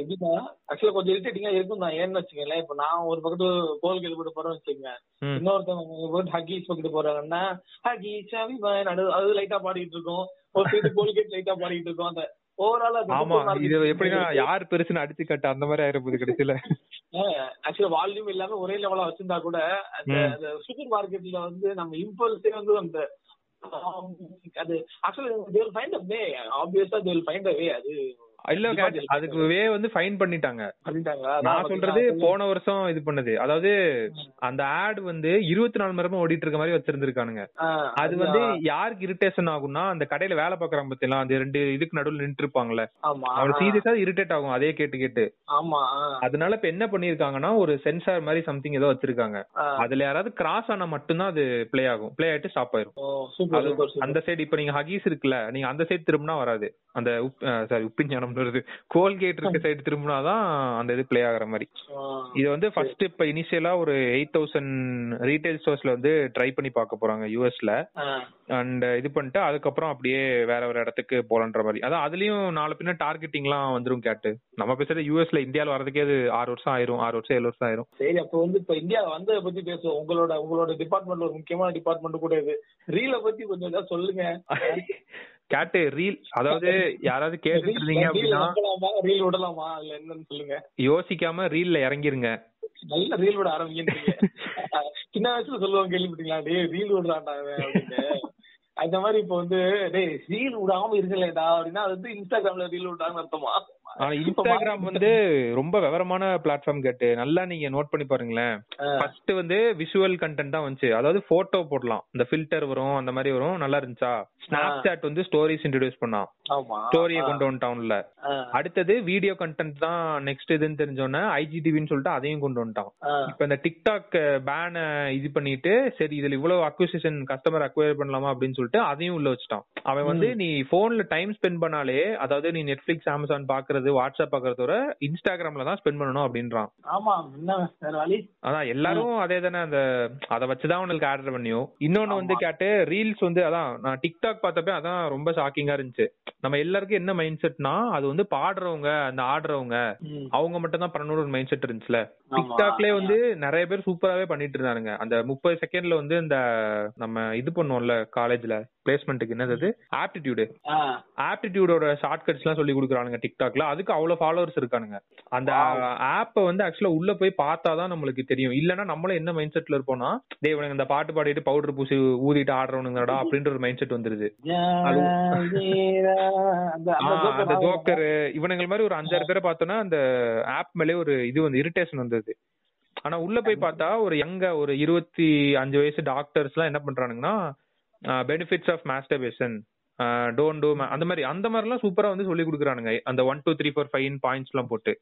எப்படின்னா ஆக்சுவலா கொஞ்சம் இரிட்டேட்டிங்கா இருக்கும் நான் ஏன்னு வச்சுக்கங்களேன் இப்ப நான் ஒரு பக்கத்து கோல்கேட் போட்டு போறேன்னு வச்சுக்கோங்க இன்னொருத்தவங்க ஹக்கீஸ் பக்கத்து போறாங்கன்னா ஹக்கீஸ் அது லைட்டா பாடிட்டு இருக்கோம். ஒரு சைடு கோல்கேட் லைட்டா பாடிட்டு இருக்கோம். அந்த ஓவரால் ஆமா இது எப்படின்னா யார் பெருசுன்னு அடிச்சு கட்ட அந்த மாதிரி ஆயிரப்போகுது கடைசியில. ஆக்சுவலா வால்யூம் இல்லாம ஒரே லெவலா வச்சிருந்தா கூட அந்த சூப்பர் மார்க்கெட்ல வந்து நம்ம இம்பல்ஸே வந்து அந்த அது ஆக்சுவலா தே வில் ஃபைண்ட் அ வே ஆப்வியஸா தே வில் ஃபைண்ட் அ வே அது இல்ல அதுக்கு வே வந்து ஃபைன் பண்ணிட்டாங்க. நான் சொல்றது போன வருஷம் இது பண்ணது. அதாவது அந்த ஆட் வந்து இருபத்தி நாலு மணி நேரமும் ஓடிட்டு இருக்க மாதிரி வச்சிருந்திருக்கானுங்க. அது வந்து யாருக்கு இரிட்டேஷன் ஆகும்னா அந்த கடையில வேலை பாக்குறாங்க பத்தியெல்லாம் அந்த ரெண்டு இதுக்கு நடுவுல நின்று இருப்பாங்கல்ல அவனுக்கு சீரியஸா இரிட்டேட் ஆகும் அதே கேட்டு கேட்டு. அதனால இப்ப என்ன பண்ணிருக்காங்கன்னா ஒரு சென்சார் மாதிரி சம்திங் ஏதோ வச்சிருக்காங்க. அதுல யாராவது கிராஸ் ஆனா மட்டும்தான் அது ப்ளே ஆகும். ப்ளே ஆயிட்டு ஸ்டாப் ஆயிரும். அந்த சைடு இப்ப நீங்க ஹகீஸ் இருக்குல்ல நீங்க அந்த சைடு திரும்பினா வராது. அந்த சாரி உப்பின் வருது. கோல்கேட் இருக்க சைடு திரும்பினாதான் அந்த இது ப்ளே ஆகுற மாதிரி. இது வந்து ஃபர்ஸ்ட் இப்ப இனிஷியலா ஒரு எயிட் தௌசண்ட் ரீட்டைல் ஸ்டோர்ஸ்ல வந்து ட்ரை பண்ணி பார்க்க போறாங்க யூஎஸ்ல அண்ட் இது பண்ணிட்டு அதுக்கப்புறம் அப்படியே வேற வேற இடத்துக்கு போலன்ற மாதிரி. அதான் அதுலயும் நாலு பின்ன டார்கெட்டிங்லாம் வந்துரும் கேட்டு. நம்ம பேசுறது யூஎஸ்ல இந்தியால வரதுக்கே அது ஆறு வருஷம் ஆயிரும் ஆறு வருஷம் ஏழு வருஷம் ஆயிரும். சரி அப்ப வந்து இப்ப இந்தியா வந்ததை பத்தி பேசுவோம். உங்களோட உங்களோட டிபார்ட்மெண்ட் ஒரு முக்கியமான டிபார்ட்மெண்ட் கூட இது. ரீல பத்தி கொஞ்சம் ஏதாவது சொல்லுங்க. கேட்டு ரீல் அதாவது யாராவது கேட்டுட்டு இருந்தீங்க அப்படின்னா ரீல் விடலாமா? இல்ல என்னன்னு சொல்லுங்க. யோசிக்காம ரீல்ல இறங்கிருங்க. நல்ல ரீல் விட ஆரம்பிக்கிறீங்க சின்ன வயசுல சொல்லுவாங்க கேள்விப்பட்டீங்களா டேய் ரீல் விடுறான்டா அந்த மாதிரி இப்ப வந்து டேய் ரீல் விடாம இருக்கலடா அப்படின்னா அது வந்து இன்ஸ்டாகிராம்ல ரீல் விட்டாங்கன்னு அர்த்தமா? ஆனா இன்ஸ்டாகிராம் வந்து ரொம்ப விவரமான பிளாட்ஃபார்ம் கேட்டு நல்லா நீங்க நோட் பண்ணி பாருங்களேன். ஃபர்ஸ்ட் வந்து விஷுவல் கண்டென்ட் தான் வந்துச்சு. அதாவது போட்டோ போடலாம். இந்த ஃபில்டர் வரும் அந்த மாதிரி வரும் நல்லா இருந்துச்சா? ஸ்னாப் சாட் வந்து ஸ்டோரிஸ் இன்ட்ரோடியூஸ் பண்ணான். ஸ்டோரியை கொண்டு வந்துட்டான்ல. அடுத்தது வீடியோ கண்டென்ட் தான் நெக்ஸ்ட் இதுன்னு தெரிஞ்சோன்னே ஐஜிடிவின்னு சொல்லிட்டு அதையும் கொண்டு வந்துட்டான். இப்ப இந்த டிக்டாக் பேன இது பண்ணிட்டு சரி இதுல இவ்வளவு அக்விசிஷன் கஸ்டமர் அக்வயர் பண்ணலாமா அப்படின்னு சொல்லிட்டு அதையும் உள்ள வச்சுட்டான். அவன் வந்து நீ போன்ல டைம் ஸ்பெண்ட் பண்ணாலே அதாவது நீ நெட்ஃபிளிக்ஸ் அமேசான் பாக்குறது வாட்ஸ்அப் பாக்குறதோட இன்ஸ்டாகிராம்ல தான் ஸ்பெண்ட் பண்ணணும் அப்படின்றான். ஆமா அதான் எல்லாரும் அதே தானே அந்த அதை வச்சுதான் உனக்கு ஆர்டர் பண்ணியும் இன்னொன்னு வந்து கேட்டு ரீல்ஸ் வந்து அதான் நான் டிக்டாக் பார்த்தப்ப அதான் ரொம்ப ஷாக்கிங்கா இருந்துச்சு. நம்ம எல்லாருக்கும் என்ன மைண்ட் செட்னா அது வந்து பாடுறவங்க அந்த ஆடுறவங்க அவங்க மட்டும் தான் பண்ணணும் ஒரு மைண்ட் செட் இருந்துச்சுல. டிக்டாக்லயே வந்து நிறைய பேர் சூப்பராவே பண்ணிட்டு இருந்தானுங்க. அந்த முப்பது செகண்ட்ல வந்து இந்த நம்ம இது பண்ணுவோம்ல காலேஜ்ல பிளேஸ்மெண்ட்டுக்கு என்னது ஆப்டிடியூடு ஆப்டிடியூடோட ஷார்ட் கட்ஸ் எல்லாம் சொல்லி கொடுக்குறானுங்க டிக்டாக்ல அதுக்கு அவ்வளவு ஃபாலோவர்ஸ் இருக்கானுங்க. அந்த ஆப்பை வந்து ஆக்சுவலா உள்ள போய் பார்த்தாதான் நம்மளுக்கு தெரியும். இல்லன்னா நம்மளும் என்ன மைண்ட் செட்ல இருப்போம்னா டே இவனுங்க இந்த பாட்டு பாடிட்டு பவுடர் பூசி ஊதிட்டு ஆடுறவனுங்கடா அப்படின்ற ஒரு மைண்ட் செட் வந்துருது அந்த ஜோக்கர் இவனுங்க மாதிரி ஒரு அஞ்சாறு பேரை பார்த்தோம்னா அந்த ஆப் மேலே ஒரு இது வந்து இரிட்டேஷன் வந்தது. ஆனா உள்ள போய் பார்த்தா ஒரு யங்க ஒரு இருபத்தி அஞ்சு வயசு டாக்டர்ஸ் எல்லாம் என்ன பண்றானுங்கன்னா benefits of masturbation don't do அந்த மாதிரி அந்த மாதிரி எல்லாம் சூப்பரா வந்து சொல்லி கொடுக்குறானுங்க. அந்த one two three four five points எல்லாம் போட்டு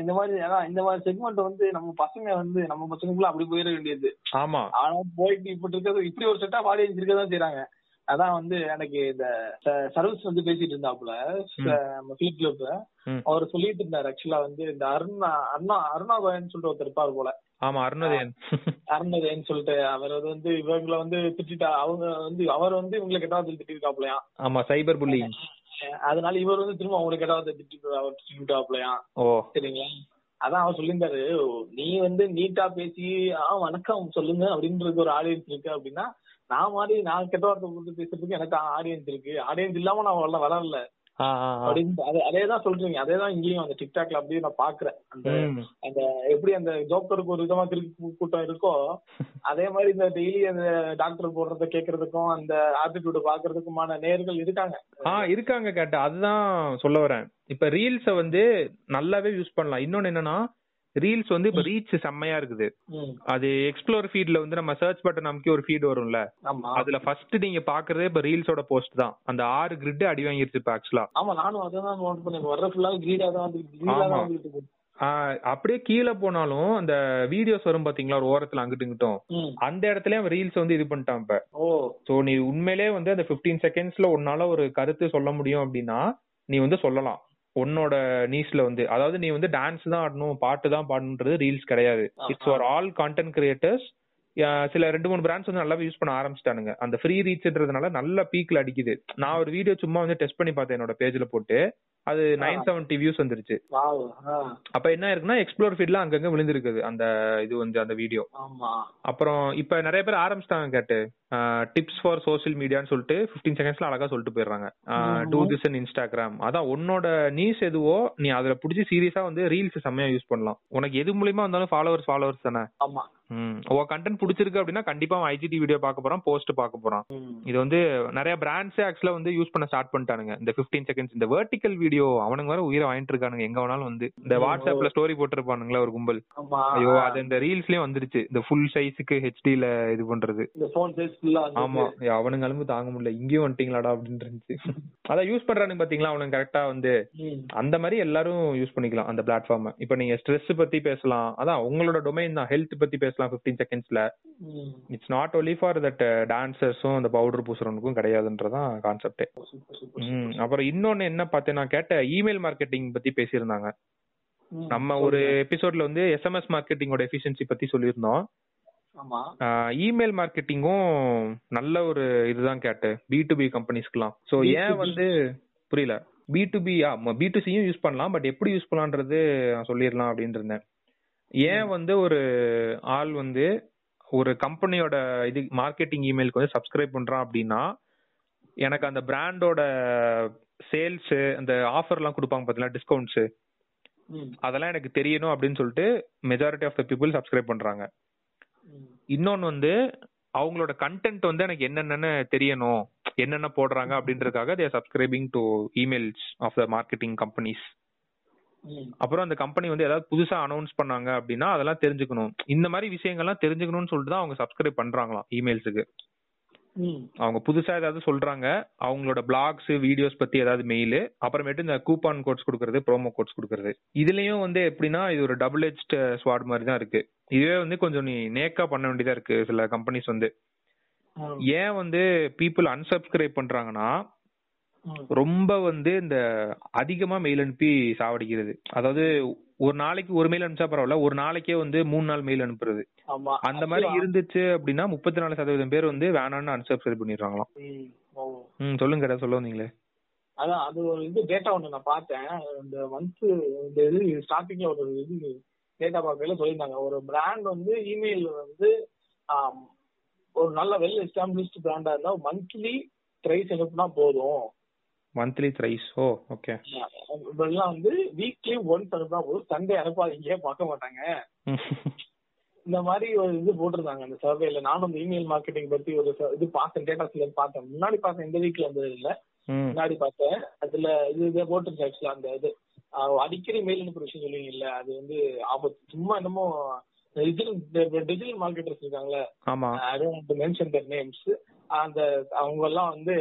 இந்த மாதிரி இந்த மாதிரி செக்மெண்ட் வந்து நம்ம பசங்க வந்து நம்ம பசங்களுக்குள்ள அப்படி போயிட வேண்டியது. ஆமா. ஆனா போயிட்டு இப்படி இருக்கிறது இப்படி ஒரு செட்டா ஆடியன்ஸ் இருக்கதான் செய்யறாங்க அதான் வந்து எனக்கு இந்த சர்வீஸ் வந்து பேசிட்டு இருந்தாப்புல ஃபீட் கிளப் அவர் சொல்லிட்டு இருந்தாரு ஆக்சுவலா வந்து இந்த அருணா அருணா அருணா கோயன் சொல்லிட்டு ஒருத்தர் இருப்பாரு போல. ஆமா அருணதேன் அருணதேன் சொல்லிட்டு அவர் வந்து இவங்களை வந்து திட்டா அவங்க வந்து அவர் வந்து இவங்களை கெட்டாவது திட்டிருக்காப்லையா ஆமா சைபர் புல்லிங் அதனால இவர் வந்து திரும்ப அவங்களுக்கு கெட்டாவது திட்டு அவர் திட்டிருக்காப்லையா ஓ. சரிங்களா? அதான் அவர் சொல்லியிருந்தாரு நீ வந்து நீட்டா பேசி ஆ வணக்கம் சொல்லுங்க அப்படின்றது ஒரு ஆடியன்ஸ் இருக்கு அப்படின்னா நான் மாதிரி நான் கெட்ட வார்த்தை கொடுத்து பேசுறதுக்கு எனக்கு ஆடியன்ஸ் இருக்கு. ஆடியன்ஸ் இல்லாம நான் வரல வளரல. அப்படின்னு அதேதான் சொல்றீங்க. அதேதான் இங்கேயும் அந்த டிக்டாக்ல அப்படியே நான் பாக்குறேன். அந்த அந்த எப்படி அந்த ஜோக்கருக்கு ஒரு விதமா திருக்கு கூட்டம் இருக்கோ அதே மாதிரி இந்த டெய்லி அந்த டாக்டர் போடுறத கேக்குறதுக்கும் அந்த ஆட்டிடியூட பாக்குறதுக்குமான நேர்கள் இருக்காங்க. ஆஹ் இருக்காங்க கேட்ட அதுதான் சொல்ல வரேன். இப்ப ரீல்ஸ வந்து நல்லாவே யூஸ் பண்ணலாம். இன்னொன்னு என்னன்னா ரீல்ஸ் வந்து இப்ப ரீச் செம்மையா இருக்குது. அது எக்ஸ்ப்ளோர் ஃபீட்ல வந்து நம்ம சர்ச் பட்டன் நமக்கு ஒரு ஃபீட் வரும்ல? அதுல ஃபர்ஸ்ட் நீங்க பாக்குறதே இப்ப ரீல்ஸோட போஸ்ட் தான். அந்த ஆறு கிரிட் அடி வாங்கிருச்சு இப்ப ஆக்சுவலா ஆமா நானும் அதான் நோட் பண்ணேன். வர்ற ஃபுல்லா கிரீடா தான் வந்து அப்படியே கீழே போனாலும் அந்த வீடியோஸ் வரும் பாத்தீங்களா? ஒரு ஓரத்துல அங்கிட்டு இங்கிட்டும். அந்த இடத்துல அவன் ரீல்ஸ் வந்து இது பண்ணிட்டான் இப்ப. சோ நீ உண்மையிலே வந்து அந்த பிப்டீன் செகண்ட்ஸ்ல உன்னால ஒரு கருத்து சொல்ல முடியும் அப்படின்னா நீ வந்து சொல்லலாம். உன்னோட நீஸ்ல வந்து அதாவது நீ வந்து டான்ஸ் தான் ஆடணும் பாட்டு தான் பாடணுன்றது ரீல்ஸ் கிடையாது. It's for all content creators சில ரெண்டு மூணு பிராண்ட்ஸ் வந்து நல்லாவே யூஸ் பண்ண ஆரம்பிச்சிட்டானுங்க. அந்த ஃப்ரீ ரீச்ன்றதுனால நல்ல பீக்ல அடிக்குது. நான் ஒரு வீடியோ சும்மா வந்து டெஸ்ட் பண்ணி பார்த்தேன் என்னோட பேஜ்ல போட்டு. அது நைன் செவன்டி வியூஸ் வந்துருச்சு. அப்ப என்ன இருக்குன்னா எக்ஸ்ப்ளோர் ஃபீட்ல அங்கங்க விழுந்திருக்குது அந்த இது வந்து அந்த வீடியோ அப்புறம் இப்ப நிறைய பேர் ஆரம்பிச்சிட்டாங்க கேட்டு. டிப்ஸ் ஃபார் சோஷியல் மீடியான்னு சொல்லிட்டு 15 செகண்ட்ஸ்ல அழகா சொல்லிட்டு போயிடுறாங்க. டூ திஸ் இன் இன்ஸ்டாகிராம் அதான் உன்னோட நீஸ் எதுவோ நீ அதுல புடிச்சு சீரியஸா வந்து ரீல்ஸ் செம்மையா யூஸ் பண்ணலாம். உனக்கு எது மூலியமா வந்தாலும் ஃபாலோவர்ஸ் ஃபாலோவர்ஸ் தானே? உன் கண்டென்ட் பிடிச்சிருக்கு அப்படின்னா கண்டிப்பா ஐஜிடி வீடியோ பார்க்க போறான் போஸ்ட் பார்க்க போறான். இது வந்து நிறைய பிராண்ட்ஸே ஆக்சுவலா வந்து யூஸ் பண்ண ஸ்டார்ட் பண்ணிட்டானுங்க. இந்த 15 செகண்ட்ஸ் இந்த வெர்டிக்கல் வீடியோ அவனுங்க வேற உயிரை வாங்கிட்டு இருக்கானுங்க. எங்க வேணாலும் வந்து. இந்த வாட்ஸ்அப்ல ஸ்டோரி போட்டிருப்பானுங்களா ஒரு கும்பல். ஐயோ அது இந்த ரீல்ஸ்லயும் வந்துருச்சு. இந்த ஃபுல் சைஸுக்கு ஹெச்டில இது பண்றது. ஆமா. அவனுங்க அலும்பு தாங்க முடியல. இங்கேயும் வந்துட்டீங்களாடா அப்படின்னு இருந்துச்சு. அதான் யூஸ் பண்றானுங்க பாத்தீங்களா? அவனுங்க கரெக்டா வந்து அந்த மாதிரி எல்லாரும் யூஸ் பண்ணிக்கலாம் அந்த பிளாட்ஃபார்ம் இப்ப நீங்க ஸ்ட்ரெஸ் பத்தி பேசலாம். அதான் உங்களோட டொமைன் தான். ஹெல்த் பத்தி பேசலாம் 15 செகண்ட்ஸ்ல it's not only for that டான்சர்ஸும் அந்த பவுடர் பூசுறவனுக்கும் கிடையாதுன்றதான் கான்செப்டே அப்புறம் இன்னொன்னு என்ன பார்த்தேன் நான் கேட்ட இமெயில் மார்க்கெட்டிங் பத்தி பேசியிருந்தாங்க. நம்ம ஒரு எபிசோட்ல வந்து எஸ்எம்எஸ் மார்க்கெட்டிங்கோட எஃபிஷியன்சி பத்தி சொல்லியிருந்தோம். ஆமா. இமெயில் மார்க்கெட்டிங்கும் நல்ல ஒரு இதுதான் கேட்டேன். பி டு பி கம்பெனிஸ்க்குலாம் ஸோ ஏன் வந்து புரியல. B to B B to சியும் use பண்ணலாம். பட் எப்படி யூஸ் பண்ணலான்றது சொல்லிடலாம் அப்படின்னு இருந்தேன். ஏன் வந்து ஒரு ஆள் வந்து ஒரு கம்பெனியோட இது மார்க்கெட்டிங் இமெயிலுக்கு வந்து சப்ஸ்கிரைப் பண்றான் அப்படின்னா எனக்கு அந்த பிராண்டோட சேல்ஸ் அந்த ஆஃபர்லாம் கொடுப்பாங்க பார்த்தீங்களா டிஸ்கவுண்ட்ஸ் அதெல்லாம் எனக்கு தெரியணும் அப்படின்னு சொல்லிட்டு majority of the people subscribe பண்றாங்க. இன்னொன்னு வந்து அவங்களோட கண்டென்ட் வந்து எனக்கு என்னென்னு தெரியணும் என்னென்ன போடுறாங்க அப்படின்றதுக்காக they're subscribing to emails of the marketing companies. அப்புறம் அந்த கம்பெனி வந்து ஏதாவது புதுசா அனௌன்ஸ் பண்ணாங்க அப்படின்னா அதெல்லாம் தெரிஞ்சுக்கணும் இந்த மாதிரி விஷயங்கள்லாம் தெரிஞ்சுக்கணும்னு சொல்லிட்டு தான் அவங்க சப்ஸ்கிரைப் பண்றாங்களாம் இமெயில்ஸுக்கு. அவங்க புதுசா ஏதாவது சொல்றாங்க அவங்களோட பிளாக்ஸ் வீடியோஸ் பத்தி ஏதாவது மெயில் அப்புறமேட்டு இந்த கூப்பான் கோட்ஸ் கொடுக்கறது ப்ரோமோ கோட்ஸ் கொடுக்கறது இதுலயும் வந்து எப்படின்னா இது ஒரு டபுள் ஹெச்ட் ஸ்வாட் மாதிரி தான் இருக்கு இதுவே வந்து கொஞ்சம் நீ நேக்கா பண்ண வேண்டியதா இருக்கு சில கம்பெனிஸ் வந்து. ஏன் வந்து பீப்புள் unsubscribe பண்றாங்கன்னா. ரொம்ப வந்து இந்த அதிகமா மெயில் அனுப்பி சாவடிக்கிறது. அதாவது ஒரு நாளைக்கு ஒரு மெயில் அனுப்பிச்சா பரவாயில்ல ஒரு நாளைக்கே வந்து மூணு நாள் மெயில் அனுப்புறது. ஆமா. அந்த மாதிரி இருந்துச்சு அப்படின்னா முப்பத்தி நாலு சதவீதம் பேர் வந்து வேணாம்னு unsubscribe பண்ணிடுறாங்களாம். ம். சொல்லுங்க கடை சொல்ல வந்தீங்களே. அதான் அது ஒரு இது டேட்டா ஒண்ணு நான் பார்த்தேன். இந்த மந்த் இந்த இது ஸ்டார்டிங்ல ஒரு இது டேட்டா பார்க்கல சொல்லியிருந்தாங்க. ஒரு பிராண்ட் வந்து இமெயில் வந்து ஒரு நல்ல வெல் எஸ்டாப்ளிஷ்ட் பிராண்டா இருந்தா மந்த்லி ட்ரைஸ் அனுப்புனா போதும். மந்த்லி த்ரைஸ் ஓ ஓகே இப்பெல்லாம் வந்து வீக்லி ஒன்ஸ் அனுப்புனா போதும். சண்டே அனுப்பாதீங்க பார்க்க மாட்டாங்க. இந்த மாதிரி ஒரு இது போட்டிருந்தாங்க அந்த சர்வேல நானும் இந்த இமெயில் மார்க்கெட்டிங் பத்தி ஒரு இது பார்த்தேன் டேட்டாஸ்ல பார்த்தேன். முன்னாடி பார்த்தேன் இந்த வீக்ல வந்தது இல்ல. முன்னாடி பார்த்தேன். அதுல இது இதை போட்டுருந்துச்சு ஆக்சுவலா அந்த இது. அடிக்கடி மெயில் அனுப்புற விஷயம் சொல்லுவீங்கல்ல அது வந்து ஆபத்து. சும்மா என்னமோ டிஜிட்டல் மார்க்கெட்டர்ஸ் இருக்காங்களே ஆமா. I don't mention their names அந்த அவங்க எல்லாம் வந்து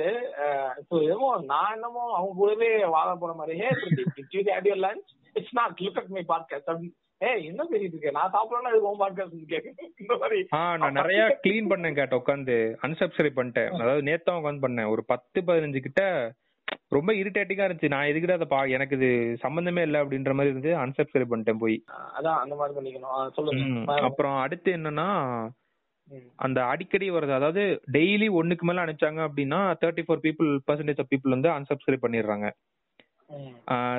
என்னமோ நான் என்னமோ அவங்க கூடவே வாழ போற மாதிரி. Hey Pradeep lunch it's not look at my podcast ஏய் என்ன பேசிட்டு இருக்க நான் சாப்பிடறேன்னா இது உன் பாட்காஸ்ட் கேட்க இந்த மாதிரி. நான் நிறைய க்ளீன் பண்ணேன் கேட்ட உட்காந்து unsubscribe பண்ணிட்டேன். அதாவது நேத்தான் உட்காந்து பண்ணேன். ஒரு பத்து பதினஞ்சு கிட்ட ரொம்ப இரிட்டேட்டிங்கா இருந்துச்சு. நான் எதுக்கிட்ட அதை பா எனக்கு இது சம்பந்தமே இல்லை அப்படின்ற மாதிரி இருந்து unsubscribe பண்ணிட்டேன் போய். அதான் அந்த மாதிரி பண்ணிக்கணும். சொல்லுங்க. அப்புறம் அடுத்து என்னன்னா. அந்த அடிக்கடி வருது அதாவது டெய்லி ஒண்ணுக்கு மேல அனுப்பிச்சாங்க அப்படின்னா thirty four people percentage of people வந்து unsubscribe பண்ணிடுறாங்க.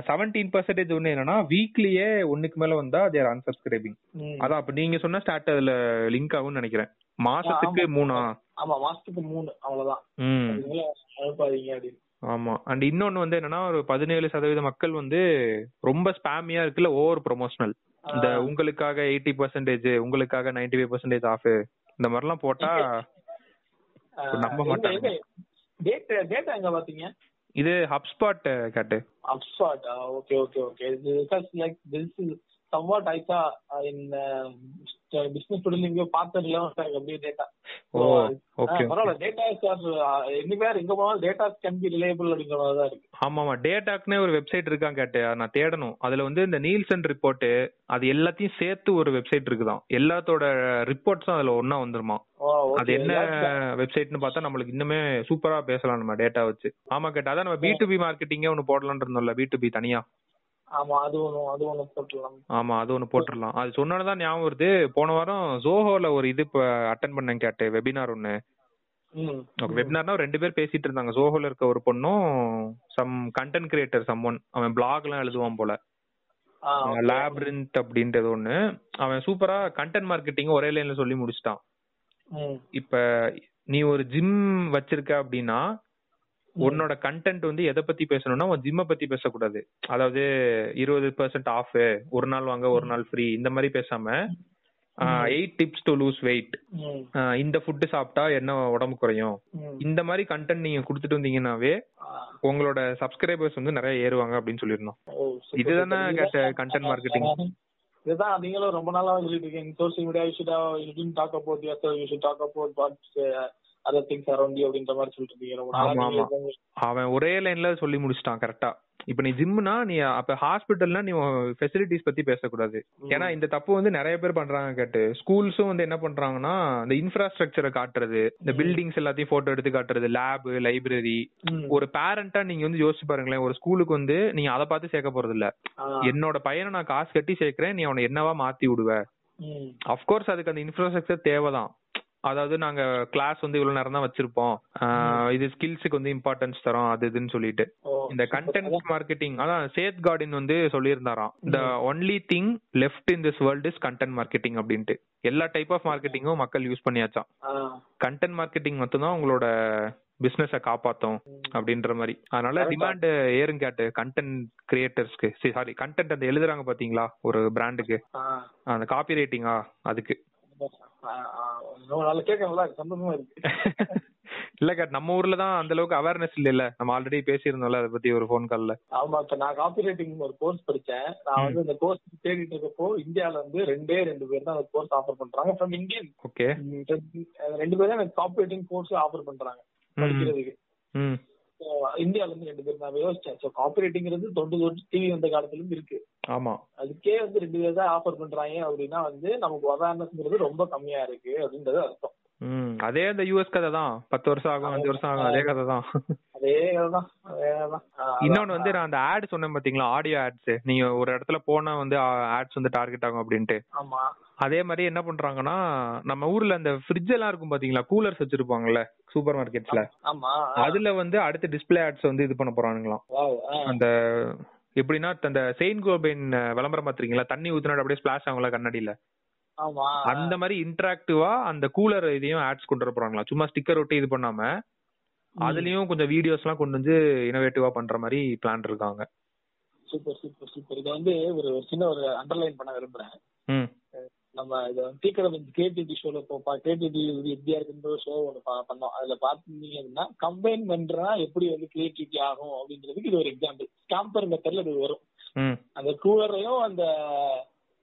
செவன்டீன் பர்சன்டேஜ் ஒன்று என்னன்னா வீக்லியே ஒண்ணுக்கு மேல வந்தா தேர் unsubscribing. ம். அதான் அப்ப நீங்க சொன்ன ஸ்டார்ட் அதுல லிங்க் ஆகும்னு நினைக்கிறேன். மாசத்துக்கு. மூணா? ஆமா மாசத்துக்கு மூணு அவ்வளவுதான். அப்படின்னு. ஆமா அண்ட் இன்னொன்னு வந்து என்னன்னா ஒரு பதினேழு சதவீத மக்கள் வந்து ரொம்ப ஸ்பேமியா இருக்குல்ல ஓவர் ப்ரொமோஷனல் இந்த உங்களுக்காக எயிட்டி பர்சன்டேஜ் உங்களுக்காக நைன்டி ஃபைவ் பர்சன்டேஜ் ஆஃப் இந்த மாதிரிலாம் போட்டா நம்ப மாட்டாங்க. டேட்டா டேட்டா எங்க பாத்தீங்க இது ஹப்ஸ்பாட் கேட்டு Upstart. Uh, okay, okay, okay. Because uh, in uh, business today இங்க பார்த்ததுல எனக்கு அப்படியே டேட்டா பரவாயில்ல டேட்டா சார் எனிவேர் எங்க போனாலும் டேட்டா கேன் பி ரிலேபிள் அப்படிங்கிற மாதிரி தான் இருக்கு. ஆமாமா டேட்டாக்குனே ஒரு வெப்சைட் இருக்கான் கேட்டு நான் தேடணும். அதுல வந்து இந்த நீல்சன் ரிப்போர்ட் அது எல்லாத்தையும் சேர்த்து ஒரு வெப்சைட் இருக்குதான். எல்லாத்தோட ரிப்போர்ட்ஸும் அதுல ஒண்ணா வந்துருமா. அது என்ன வெப்சைட்னு பார்த்தா நம்மளுக்கு இன்னுமே சூப்பரா பேசலாம் நம்ம டேட்டா வச்சு. ஆமா கேட்டா அதான் நம்ம பி டு பி மார்க்கெட்டிங்கே ஒன்னு போடலாம்னு இருந்தோம்ல பி டு பி தனியா. ஆமா அது ஒண்ணு அது ஒண்ணு போட்டுடலாம். ஆமா அது ஒன்னு போட்டுடலாம். அது சொன்னதான் ஞாபகம் வருது. போன வாரம் ஜோஹோல ஒரு இது அட்டன் பண்ணேன் கேட்டு வெபினார் ஒன்னு ம். வெபினார்னா ரெண்டு பேர் பேசிட்டு இருந்தாங்க. சோஹோல இருக்க ஒரு பொண்ணும் சம் கண்டென்ட் கிரியேட்டர் சம்மொன் அவன் பிளாக் எல்லாம் எழுதுவான் போல. லேப்ரிந்த் அப்படின்றது ஒண்ணு. அவன் சூப்பரா கண்டென்ட் மார்க்கெட்டிங் ஒரே லைன்ல சொல்லி முடிச்சிட்டான். இப்ப நீ ஒரு ஜிம் வச்சிருக்க அப்படின்னா உன்னோட கண்டென்ட் வந்து எதை பத்தி பேசணும்னா உன் ஜிம்ம பத்தி பேசக்கூடாது அதாவது இருபது பெர்சென்ட் ஆஃப் ஒரு நாள் வாங்க ஒரு நாள் ஃப்ரீ இந்த மாதிரி பேசாம eight tips to lose weight. இந்த ஃபுட்டு சாப்பிட்டா என்ன உடம்பு குறையும். இந்த மாதிரி கண்டென்ட் நீங்க கொடுத்துட்டு வந்தீங்கன்னாவே. உங்களோட சப்ஸ்கிரைபர்ஸ் வந்து நிறைய ஏறுவாங்க அப்படின்னு சொல்லியிருந்தோம் super, இதுதானே super. கேட்ட இதுதான் நீங்களும் ரொம்ப நாளா சொல்லிட்டு இருக்கீங்க social media you talk should talk about what's other things around you அப்படின்ற மாதிரி. இது- அவன் ஒரே லைன்ல சொல்லி முடிச்சிட்டான் கரெக்டா இப்ப நீ ஜிம்னா நீ அப்ப ஹாஸ்பிட்டல்னா நீ ஃபெசிலிட்டிஸ் பத்தி பேசக்கூடாது. ஏன்னா இந்த தப்பு வந்து நிறைய பேர் பண்றாங்க கேட்டு. ஸ்கூல்ஸும் வந்து என்ன பண்றாங்கன்னா இந்த இன்ஃப்ராஸ்ட்ரக்சரை காட்டுறது இந்த பில்டிங்ஸ் எல்லாத்தையும் போட்டோ எடுத்து காட்டுறது லேப் லைப்ரரி. ஒரு பேரண்டா நீங்க வந்து யோசிச்சு பாருங்களேன் ஒரு ஸ்கூலுக்கு வந்து நீங்க அதை பார்த்து சேர்க்க போறது இல்ல. என்னோட பையனை நான் காசு கட்டி சேர்க்கிறேன் நீ அவனை என்னவா மாத்தி விடுவ? ம். அஃப்கோர்ஸ் அதுக்கு அந்த இன்ஃப்ராஸ்ட்ரக்சர் தேவைதான். அதாவது நாங்க கிளாஸ் வந்து இவ்வளவு நேரம் தான் வச்சிருப்போம். இது ஸ்கில்ஸுக்கு வந்து இம்பார்ட்டன்ஸ் தரோம் அது இதுன்னு சொல்லிட்டு. இந்த. கண்டென்ட் மார்க்கெட்டிங் அதான் சேத் கார்டின் வந்து சொல்லியிருந்தாராம். The only thing left in this world is content marketing அப்படின்ட்டு. எல்லா டைப் ஆஃப் மார்க்கெட்டிங்கும் மக்கள் யூஸ் பண்ணியாச்சாம். கண்டென்ட் மார்க்கெட்டிங் மட்டும்தான் உங்களோட பிசினஸ காப்பாத்தும் அப்படின்ற மாதிரி. அதனால. டிமாண்ட் ஏறும் கேட்டு கண்டென்ட் கிரியேட்டர்ஸ்க்கு சாரி கண்டென்ட் அந்த எழுதுறாங்க பாத்தீங்களா? ஒரு பிராண்டுக்கு. அந்த காப்பி ரைட்டிங்கா அதுக்கு ஆ, ஆ. ரொம்ப நாளா கேட்க நல்லா இருக்கு சந்தோஷமா இருக்கு. இல்ல கேட் நம்ம ஊர்ல தான் அந்த அளவுக்கு அவேர்னஸ் இல்ல நம்ம ஆல்ரெடி பேசியிருந்தோம்ல அதை பத்தி ஒரு ஃபோன் கால்ல ஆமா இப்ப நான் காப்பி ரைட்டிங் ஒரு கோர்ஸ் படிச்சேன். நான் வந்து இந்த கோர்ஸ் தேடிட்டு இருக்கப்போ இந்தியால வந்து ரெண்டே ரெண்டு பேர் தான் அந்த கோர்ஸ் ஆஃபர் பண்றாங்க. ஃப்ரம் இந்தியன் ஓகே ரெண்டு பேர் தான் எனக்கு காப்பி ரைட்டிங் கோர்ஸ் ஆஃபர் பண்றாங்க படிக்கிறதுக்கு. இந்தியால இருந்து ரெண்டு பேர் நான் யோசிச்சேன். ஸோ காப்பி ரைட்டிங்கிறது தொண்டு தொட்டு டிவி வந்த காலத்துல இருந்து இருக்கு. ஆமா. அதுக்கே வந்து ரெண்டு பேர் தான் ஆஃபர் பண்றாங்க அப்படின்னா வந்து நமக்கு அவேர்னஸ்ங்கிறது ரொம்ப கம்மியா இருக்கு அப்படின்றது அர்த்தம். அதே அந்த யூஎஸ் கதை தான். பத்து வருஷம் ஆகும் அஞ்சு வருஷம் ஆகும் அதே கதை அதே தான். இன்னொன்னு வந்து நான் அந்த ஆட் சொன்னேன் பாத்தீங்களா? ஆடியோ ஆட்ஸ் நீங்க ஒரு இடத்துல போனா வந்து ஆட்ஸ் வந்து டார்கெட் ஆகும் அப்படின்ட்டு. ஆமா. அதே மாதிரி என்ன பண்றாங்கன்னா நம்ம ஊர்ல அந்த ஃப்ரிட்ஜ் எல்லாம் இருக்கும் பாத்தீங்களா? கூலர்ஸ் வச்சிருப்பாங்கல்ல சூப்பர் மார்க்கெட்ஸ்ல அதுல வந்து அடுத்த டிஸ்ப்ளே ஆட்ஸ் வந்து இது பண்ண போறானுங்களாம். அந்த எப்படின்னா அந்த செயின்ட் கோபைன் விளம்பரம் பாத்துறீங்களா தண்ணி ஊத்துனா அப்படியே ஸ்பிளாஷ் ஆகும்ல கண்ணாடியில. அந்த மாதிரி இன்டராக்டிவா அந்த கூலர் இதையும் ஆட்ஸ் கொண்டு வர போறாங்களா சும்மா ஸ்டிக்கர் ஒட்டி இது பண்ணாம அதுலயும் கொஞ்சம் வீடியோஸ் எல்லாம் கொண்டு வந்து இனோவேட்டிவா பண்ற மாதிரி பிளான் இருக்காங்க. சூப்பர் சூப்பர் சூப்பர் இதை வந்து ஒரு சின்ன ஒரு அண்டர்லைன் பண்ண விரும்புறேன். நம்ம இதை டீக்கடம் கிரியேட்டிவிட்டி ஷோல இப்போ கிரியேட்டிவிட்டி எப்படியா இருக்குன்ற ஷோ ஒன்று பண்ணோம். அதுல பாத்தீங்க அப்படின்னா கம்பைன் பண்றா எப்படி வந்து கிரியேட்டிவிட்டி ஆகும் அப்படின்றதுக்கு இது ஒரு எக்ஸாம்பிள் ஸ்டாம்பர் மெத்தட்ல இது வரும். அந்த கூலரையும் அந்த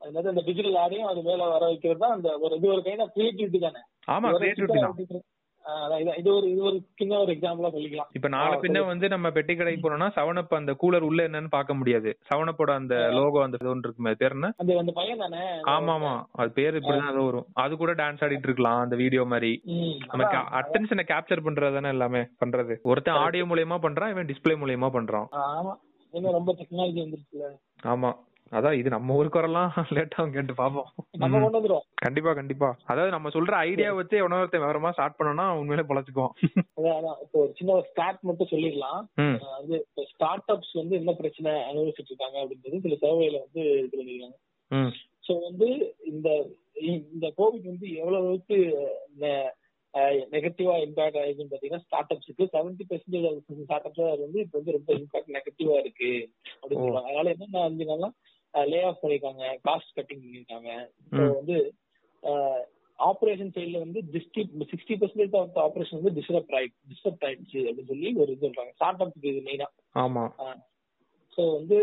அதாவது அந்த டிஜிட்டல் ஆடையும் அது மேல வர வைக்கிறது தான் அந்த ஒரு இது ஒரு கைண்ட் ஆஃப் கிரியேட்டிவிட்டி தானே. ஆமா இது ஒரு இது- ஒரு சின்ன ஒரு எக்ஸாம்பிளா சொல்லிக்கலாம். இப்ப நாளை பின்ன. வந்து நம்ம பெட்டி கடைக்கு போனோம்னா செவனப் அந்த கூலர் உள்ள என்னன்னு பார்க்க முடியாது. செவனப்போட அந்த லோகோ அந்த ஒன்று இருக்குமே பேர் என்ன? அந்த அந்த பையன் தானே? ஆமா ஆமா அது பேர் இப்படிதான் ஏதோ வரும். அது கூட டான்ஸ் ஆடிட்டு இருக்கலாம் அந்த வீடியோ மாதிரி. அதான். அட்டென்ஷனை கேப்சர் பண்றது தானே எல்லாமே பண்றது. ஒருத்தன் ஆடியோ மூலியமா பண்றான் இவன் டிஸ்ப்ளே மூலியமா பண்றான். ஆமா. ரொம்ப டெக்னாலஜி வந்துருச்சுல. ஆமா. அதான் இது நம்ம ஊருக்கு வரலாம். லேட்டா கேட்டு பாப்போம். கண்டிப்பா கண்டிப்பா. அதாவது நம்ம சொல்ற ஐடியா வச்சு எவனோ ஒருத்தன் விவரமா ஸ்டார்ட் பண்ணனா உண்மையிலே பொழைச்சுக்குவோம். இப்போ ஒரு சின்ன ஒரு ஸ்டார்ட் மட்டும் சொல்லிடலாம். வந்து இப்போ ஸ்டார்ட் அப்ஸ் வந்து என்ன பிரச்சனை அனுபவிச்சுட்டு இருக்காங்க அப்படின்றது சில சர்வேல வந்து ம். ஸோ வந்து இந்த இந்த கோவிட் வந்து எவ்வளவு அளவுக்கு நெகட்டிவா இம்பாக்ட் ஆயிருக்குன்னு பாத்தீங்கன்னா ஸ்டார்ட் அப்ஸுக்கு செவன்டி பெர்சன்டேஜ் ஸ்டார்ட் அப்ஸ் வந்து இப்போ வந்து ரொம்ப இம்பாக்ட் நெகட்டிவா இருக்கு. அப்படின்னு ஓ. சொல்றாங்க. அதனால என்னென்ன லே ஆஃப் பண்ணிருக்காங்க காஸ்ட் கட்டிங் பண்ணிருக்காங்க. ஸோ. வந்து ஆபரேஷன் சைடுல வந்து சிக்ஸ்டி பர்சன்டேஜ் ஆஃப் ஆபரேஷன் வந்து டிஸ்டர்ப் ஆயிடுச்சு டிஸ்டர்ப் ஆயிடுச்சு அப்படின்னு சொல்லி ஒரு இது சொல்றாங்க. ஸ்டார்ட் அப்க்கு இது மெயினா ஆமா. ஸோ வந்து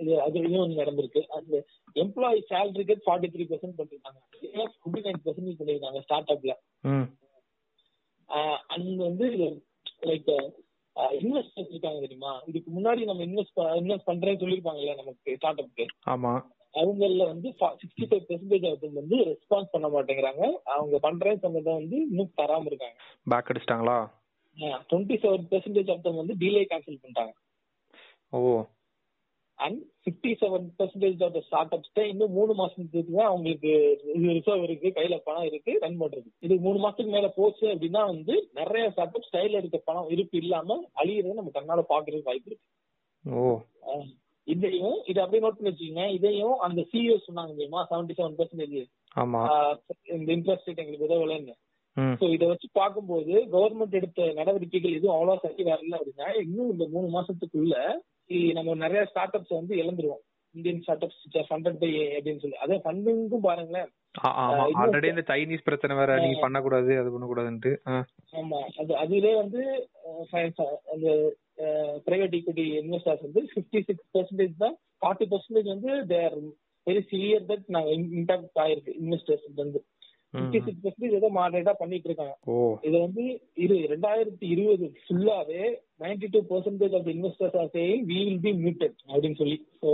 இது அது இதுவும் ஒண்ணு நடந்திருக்கு. அந்த எம்ப்ளாயி சேலரிக்கு ஃபார்ட்டி த்ரீ பர்சன்ட் பண்ணிருக்காங்க ஃபிஃப்டி நைன் பர்சன்ட் பண்ணிருக்காங்க ஸ்டார்ட் அப்ல அண்ட் வந்து லைக் இன்வெஸ்டர்ஸ் இருக்காங்க தெரியுமா? இதுக்கு முன்னாடி நம்ம இன்வெஸ்ட் இன்வெஸ்ட் பண்றேன்னு சொல்லியிருப்பாங்கல்ல நமக்கு ஸ்டார்ட் அப்க்கு ஆமா. அவங்கள வந்து சிக்ஸ்டி ஃபைவ் பெர்சன்டேஜ் ஆஃப் வந்து ரெஸ்பான்ஸ் பண்ண மாட்டேங்கிறாங்க. அவங்க பண்றேன்னு சொன்னதை வந்து இன்னும் தராம இருக்காங்க. பேக் அடிச்சிட்டாங்களா? டுவெண்ட்டி செவன் பெர்சன்டேஜ் ஆஃப் வந்து டிலே கேன்சல் பண்ணிட்டாங்க. ஓ. And fifty seven percentage of the startups இன்னும் மூணு மாசத்துக்கு தான் அவங்களுக்கு ரிசர்வ் இருக்கு கையில பணம் இருக்கு ரன் பண்றது. இது மூணு மாசத்துக்கு மேல போச்சு அப்படின்னா வந்து நிறைய ஸ்டார்ட் அப்ஸ் கையில இருக்க பணம் இருப்பு இல்லாம அழியறதை நம்ம கண்ணால பாக்குறதுக்கு வாய்ப்பு இருக்கு. இதையும் இது அப்படியே நோட் பண்ணி வச்சுக்கோங்க. இதையும் அந்த சிஇஓ சொன்னாங்க தெரியுமா? செவன்டி செவன் பெர்சன்டேஜ் இந்த இன்ட்ரெஸ்ட் ரேட் எங்களுக்கு உதவலைன்னு. சோ இதை வச்சு பார்க்கும்போது கவர்மெண்ட் எடுத்த நடவடிக்கைகள் எதுவும் அவ்வளவு சரி வரல அப்படின்னா இன்னும் இந்த மூணு மாசத்துக்குள்ள நம்ம நிறைய ஸ்டார்ட் அப்ஸ் வந்து இழந்துருவோம். Indian startups funded by அப்படின்னு சொல்லி. அதே ஃபண்டிங்கும் பாருங்களேன். ஆல்ரெடி இந்த சைனீஸ் பிரச்சனை வேற நீங்க பண்ணக்கூடாது அது பண்ணக்கூடாதுன்ட்டு. ஆமா. அது அதுலயே வந்து அந்த பிரைவேட் ஈக்விட்டி இன்வெஸ்டர்ஸ் வந்து பிப்டி சிக்ஸ் பெர்சன்டேஜ் தான் ஃபார்ட்டி பெர்சன்டேஜ் வந்து தேர் வெரி சிவியர் தட் நாங்க இம்பாக்ட் ஆயிருக்கு இன்வெஸ்டர்ஸ் வந்து ம், பிப்டி சிக்ஸ் பெர்சன்டேஜ் ஏதோ மாடரேட்டா பண்ணிட்டு இருக்காங்க. இது வந்து இரு ரெண்டாயிரத்தி இருபது ஃபுல்லாவே ninety two percentage of investors are saying we will be muted அப்படின்னு சொல்லி. ஸோ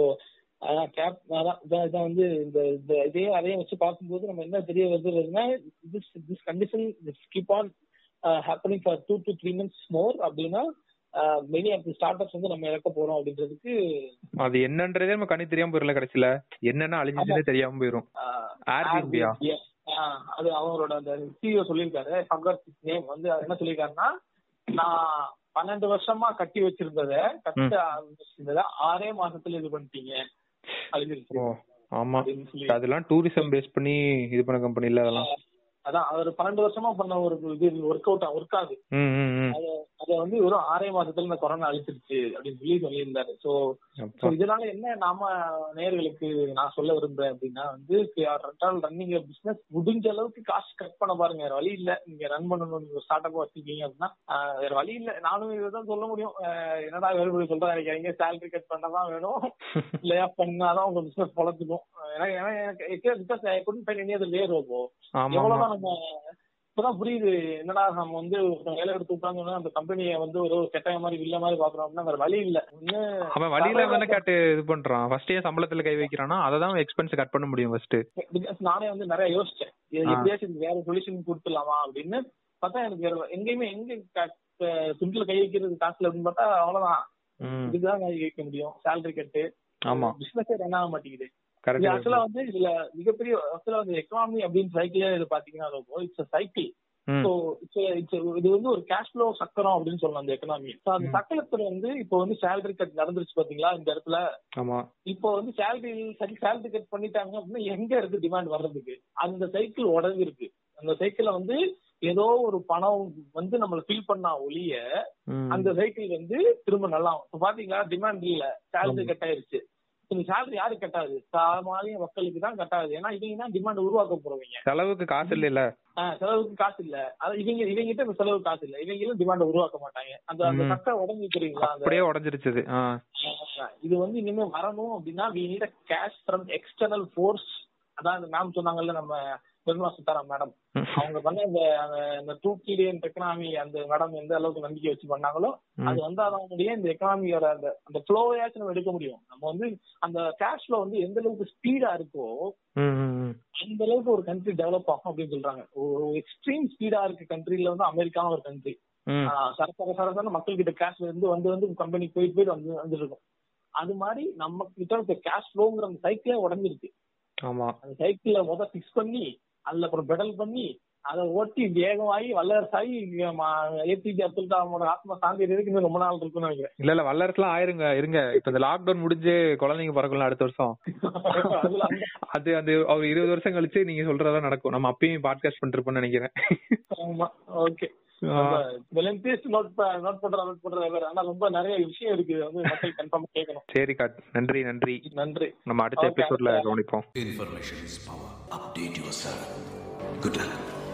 அதான் கேப் அதான் இதான் வந்து இந்த இதையும் அதையும் வச்சு பார்க்கும்போது நம்ம என்ன தெரிய வருதுன்னா this this condition keep on happening for two to three months more அப்படின்னா மெனி ஆஃப் ஸ்டார்ட் அப்ஸ் வந்து நம்ம இறக்க போறோம் அப்படின்றதுக்கு அது என்னன்றதே நம்ம கண்ணு தெரியாம போயிடல கடைசியில. என்னென்ன அழிஞ்சுச்சுன்னே தெரியாம? Airbnb. ஆஹ் அது அவரோட அந்த சிஇஓ சொல்லியிருக்காரு. ஃபங்கர் நேம் வந்து என்ன சொல்லியிருக்காருன்னா நான் பன்னெண்டு வருஷமா கட்டி வச்சிருந்தத கட்ட ஆறே மாசத்துல இது பண்ணிட்டீங்க அழிஞ்சிருச்சு ஆமா அதெல்லாம் டூரிசம் பேஸ் பண்ணி இது பண்ண கம்பெனி இல்ல அதெல்லாம் அதான் அவர் பன்னெண்டு வருஷமா பண்ண ஒரு இது ஒர்க் அவுட் ஒர்க் ஆகுது அத வந்து ஒரு ஆறே மாசத்துல இந்த கொரோனா அழிச்சிருச்சு அப்படின்னு சொல்லி சொல்லியிருந்தாரு. சோ இதனால என்ன நாம நேயர்களுக்கு நான் சொல்ல விரும்புறேன் அப்படின்னா வந்து ரன்னிங் பிசினஸ் முடிஞ்ச அளவுக்கு காசு கட் பண்ண பாருங்க. வேற வழி இல்ல. நீங்க ரன் பண்ணணும் நீங்க ஸ்டார்ட் அப் வச்சிருக்கீங்க அப்படின்னா வேற வழி இல்ல. நானும் இதுதான் சொல்ல முடியும். என்னடா வேறுபடி சொல்றேன் நினைக்கிறீங்க? சேலரி கட் பண்ணதான் வேணும். லே ஆஃப் பண்ணாதான் உங்க பிசினஸ் பொழச்சுக்கும் ஏன்னா ஏன்னா எனக்கு because I couldn't find any other way robot எவ்வளவுதான் நம்ம இப்பதான் புரியுது. என்னடா நம்ம வந்து வேலை எடுத்து விட்டாங்கன்னா அந்த கம்பெனியை வந்து ஒரு கெட்டாய மாதிரி வில்ல மாதிரி பாக்குறோம் அப்படின்னா வேற வழி இல்ல. அவன் வழியில தானே கேட்டு இது பண்றான். ஃபர்ஸ்ட் ஏன் சம்பளத்துல கை வைக்கிறானா அதை தான் எக்ஸ்பென்ஸ் கட் பண்ண முடியும் ஃபர்ஸ்ட் பிகாஸ் நானே வந்து நிறைய யோசிச்சேன். எப்படியாச்சும் வேற சொல்யூஷன் கொடுத்துடலாமா அப்படின்னு. பார்த்தா எனக்கு வேற எங்கேயுமே எங்க துண்டுல கை வைக்கிறது காசுல அப்படின்னு பார்த்தா அவ்வளவுதான். இதுதான் கை வைக்க முடியும். சேலரி கட்டு ஆமா. பிசினஸே ரன் ஆக மாட்டேங்குது. ஆக்சுவலா வந்து இதுல மிகப்பெரிய ஆக்சுவலா வந்து எக்கனாமி அப்படின்னு சைக்கிளே இது பாத்தீங்கன்னா இட்ஸ் சைக்கிள் ஸோ இது வந்து ஒரு கேஷ் ஃப்ளோ சக்கரம் அப்படின்னு சொல்லலாம் அந்த எக்கனாமி அந்த சக்கரத்துல வந்து இப்போ வந்து சேலரி கட் நடந்துருச்சு பாத்தீங்களா இந்த இடத்துல? இப்போ வந்து சேலரி சரி சேலரி கட் பண்ணிட்டாங்க அப்படின்னா எங்க இருக்கு டிமாண்ட் வர்றதுக்கு? அந்த சைக்கிள் உடஞ்சி இருக்கு அந்த சைக்கிள்ல வந்து ஏதோ ஒரு பணம் வந்து நம்மள ஃபில் பண்ணா ஒழிய ம். அந்த சைக்கிள் வந்து திரும்ப நல்லா பாத்தீங்களா டிமாண்ட் இல்ல. சேலரி கட் ஆயிருச்சு. இந்த சேலரி யாரு கட்டாது? சாமானிய மக்களுக்கு தான் கட்டாது. ஏன்னா இவங்க தான் டிமாண்ட் உருவாக்க போறவங்க. செலவுக்கு காசு இல்ல செலவுக்கு காசு இல்ல. அது இவங்க இவங்க கிட்ட இந்த செலவுக்கு காசு இல்ல. இவங்களும் டிமாண்ட் உருவாக்க மாட்டாங்க. அந்த அந்த ம். சக்கரை உடஞ்சி தெரியுங்களா? அப்படியே உடஞ்சிருச்சு இது வந்து இனிமே வரணும் அப்படின்னா we need cash from external force அதான் மேம் சொன்னாங்கல்ல நம்ம நிர்மலா சீதாராம் மேடம். அவங்க பண்ண இந்த அந்த டூ கிலியன் எக்கனாமி அந்த மேடம் எந்த அளவுக்கு நம்பிக்கை வச்சு பண்ணாங்களோ. அது வந்தாதான் முடியும் இந்த எக்கனாமியோட அந்த அந்த ஃப்ளோவையாச்சும் நம்ம எடுக்க முடியும். நம்ம வந்து அந்த கேஷ் ஃப்ளோ வந்து எந்த அளவுக்கு ஸ்பீடா இருக்கோ. அந்த அளவுக்கு ஒரு கண்ட்ரி டெவலப் ஆகும் அப்படின்னு சொல்றாங்க. ஒரு எக்ஸ்ட்ரீம் ஸ்பீடா இருக்க கண்ட்ரில வந்து அமெரிக்காவும் ஒரு கண்ட்ரி. சரசர சரசர மக்கள் கிட்ட கேஷ் இருந்து வந்து வந்து கம்பெனி போயிட்டு போயிட்டு வந்து வந்துருக்கும். அது மாதிரி நம்ம கிட்ட கேஷ் ஃப்ளோங்கிற அந்த சைக்கிளே உடஞ்சிருக்கு ஆமா. அந்த சைக்கிள முத ஃபிக்ஸ் பண்ணி அதுல அப்புறம் பெடல் பண்ணி அதை ஓட்டி வேகமாகி வல்லரசாகி ஏபிஜே அப்துல் கலாமோட ஆத்மா சாந்தி இருக்கு ரொம்ப நாள் இருக்குன்னு நினைக்கிறேன். இல்ல இல்ல வல்லரசுலாம் ஆயிருங்க இருங்க. இப்ப இந்த லாக்டவுன் முடிஞ்சு குழந்தைங்க பிறக்கலாம் அடுத்த வருஷம். அது அந்த அவர் இருபது வருஷம் கழிச்சு நீங்க சொல்றதா நடக்கும். நம்ம அப்பயும் பாட்காஸ்ட் பண்ணிருப்போம்னு நினைக்கிறேன். ஆமா ஓகே. நோட் நோட் பண்ற நோட் பண்ற வேற. ஆனா ரொம்ப நிறைய விஷயம் இருக்கு. வந்து மக்கள் கன்ஃபார்ம் கேட்கணும் சரி காட். நன்றி நன்றி. நன்றி. நம்ம அடுத்த எபிசோட்ல. கவனிப்போம்.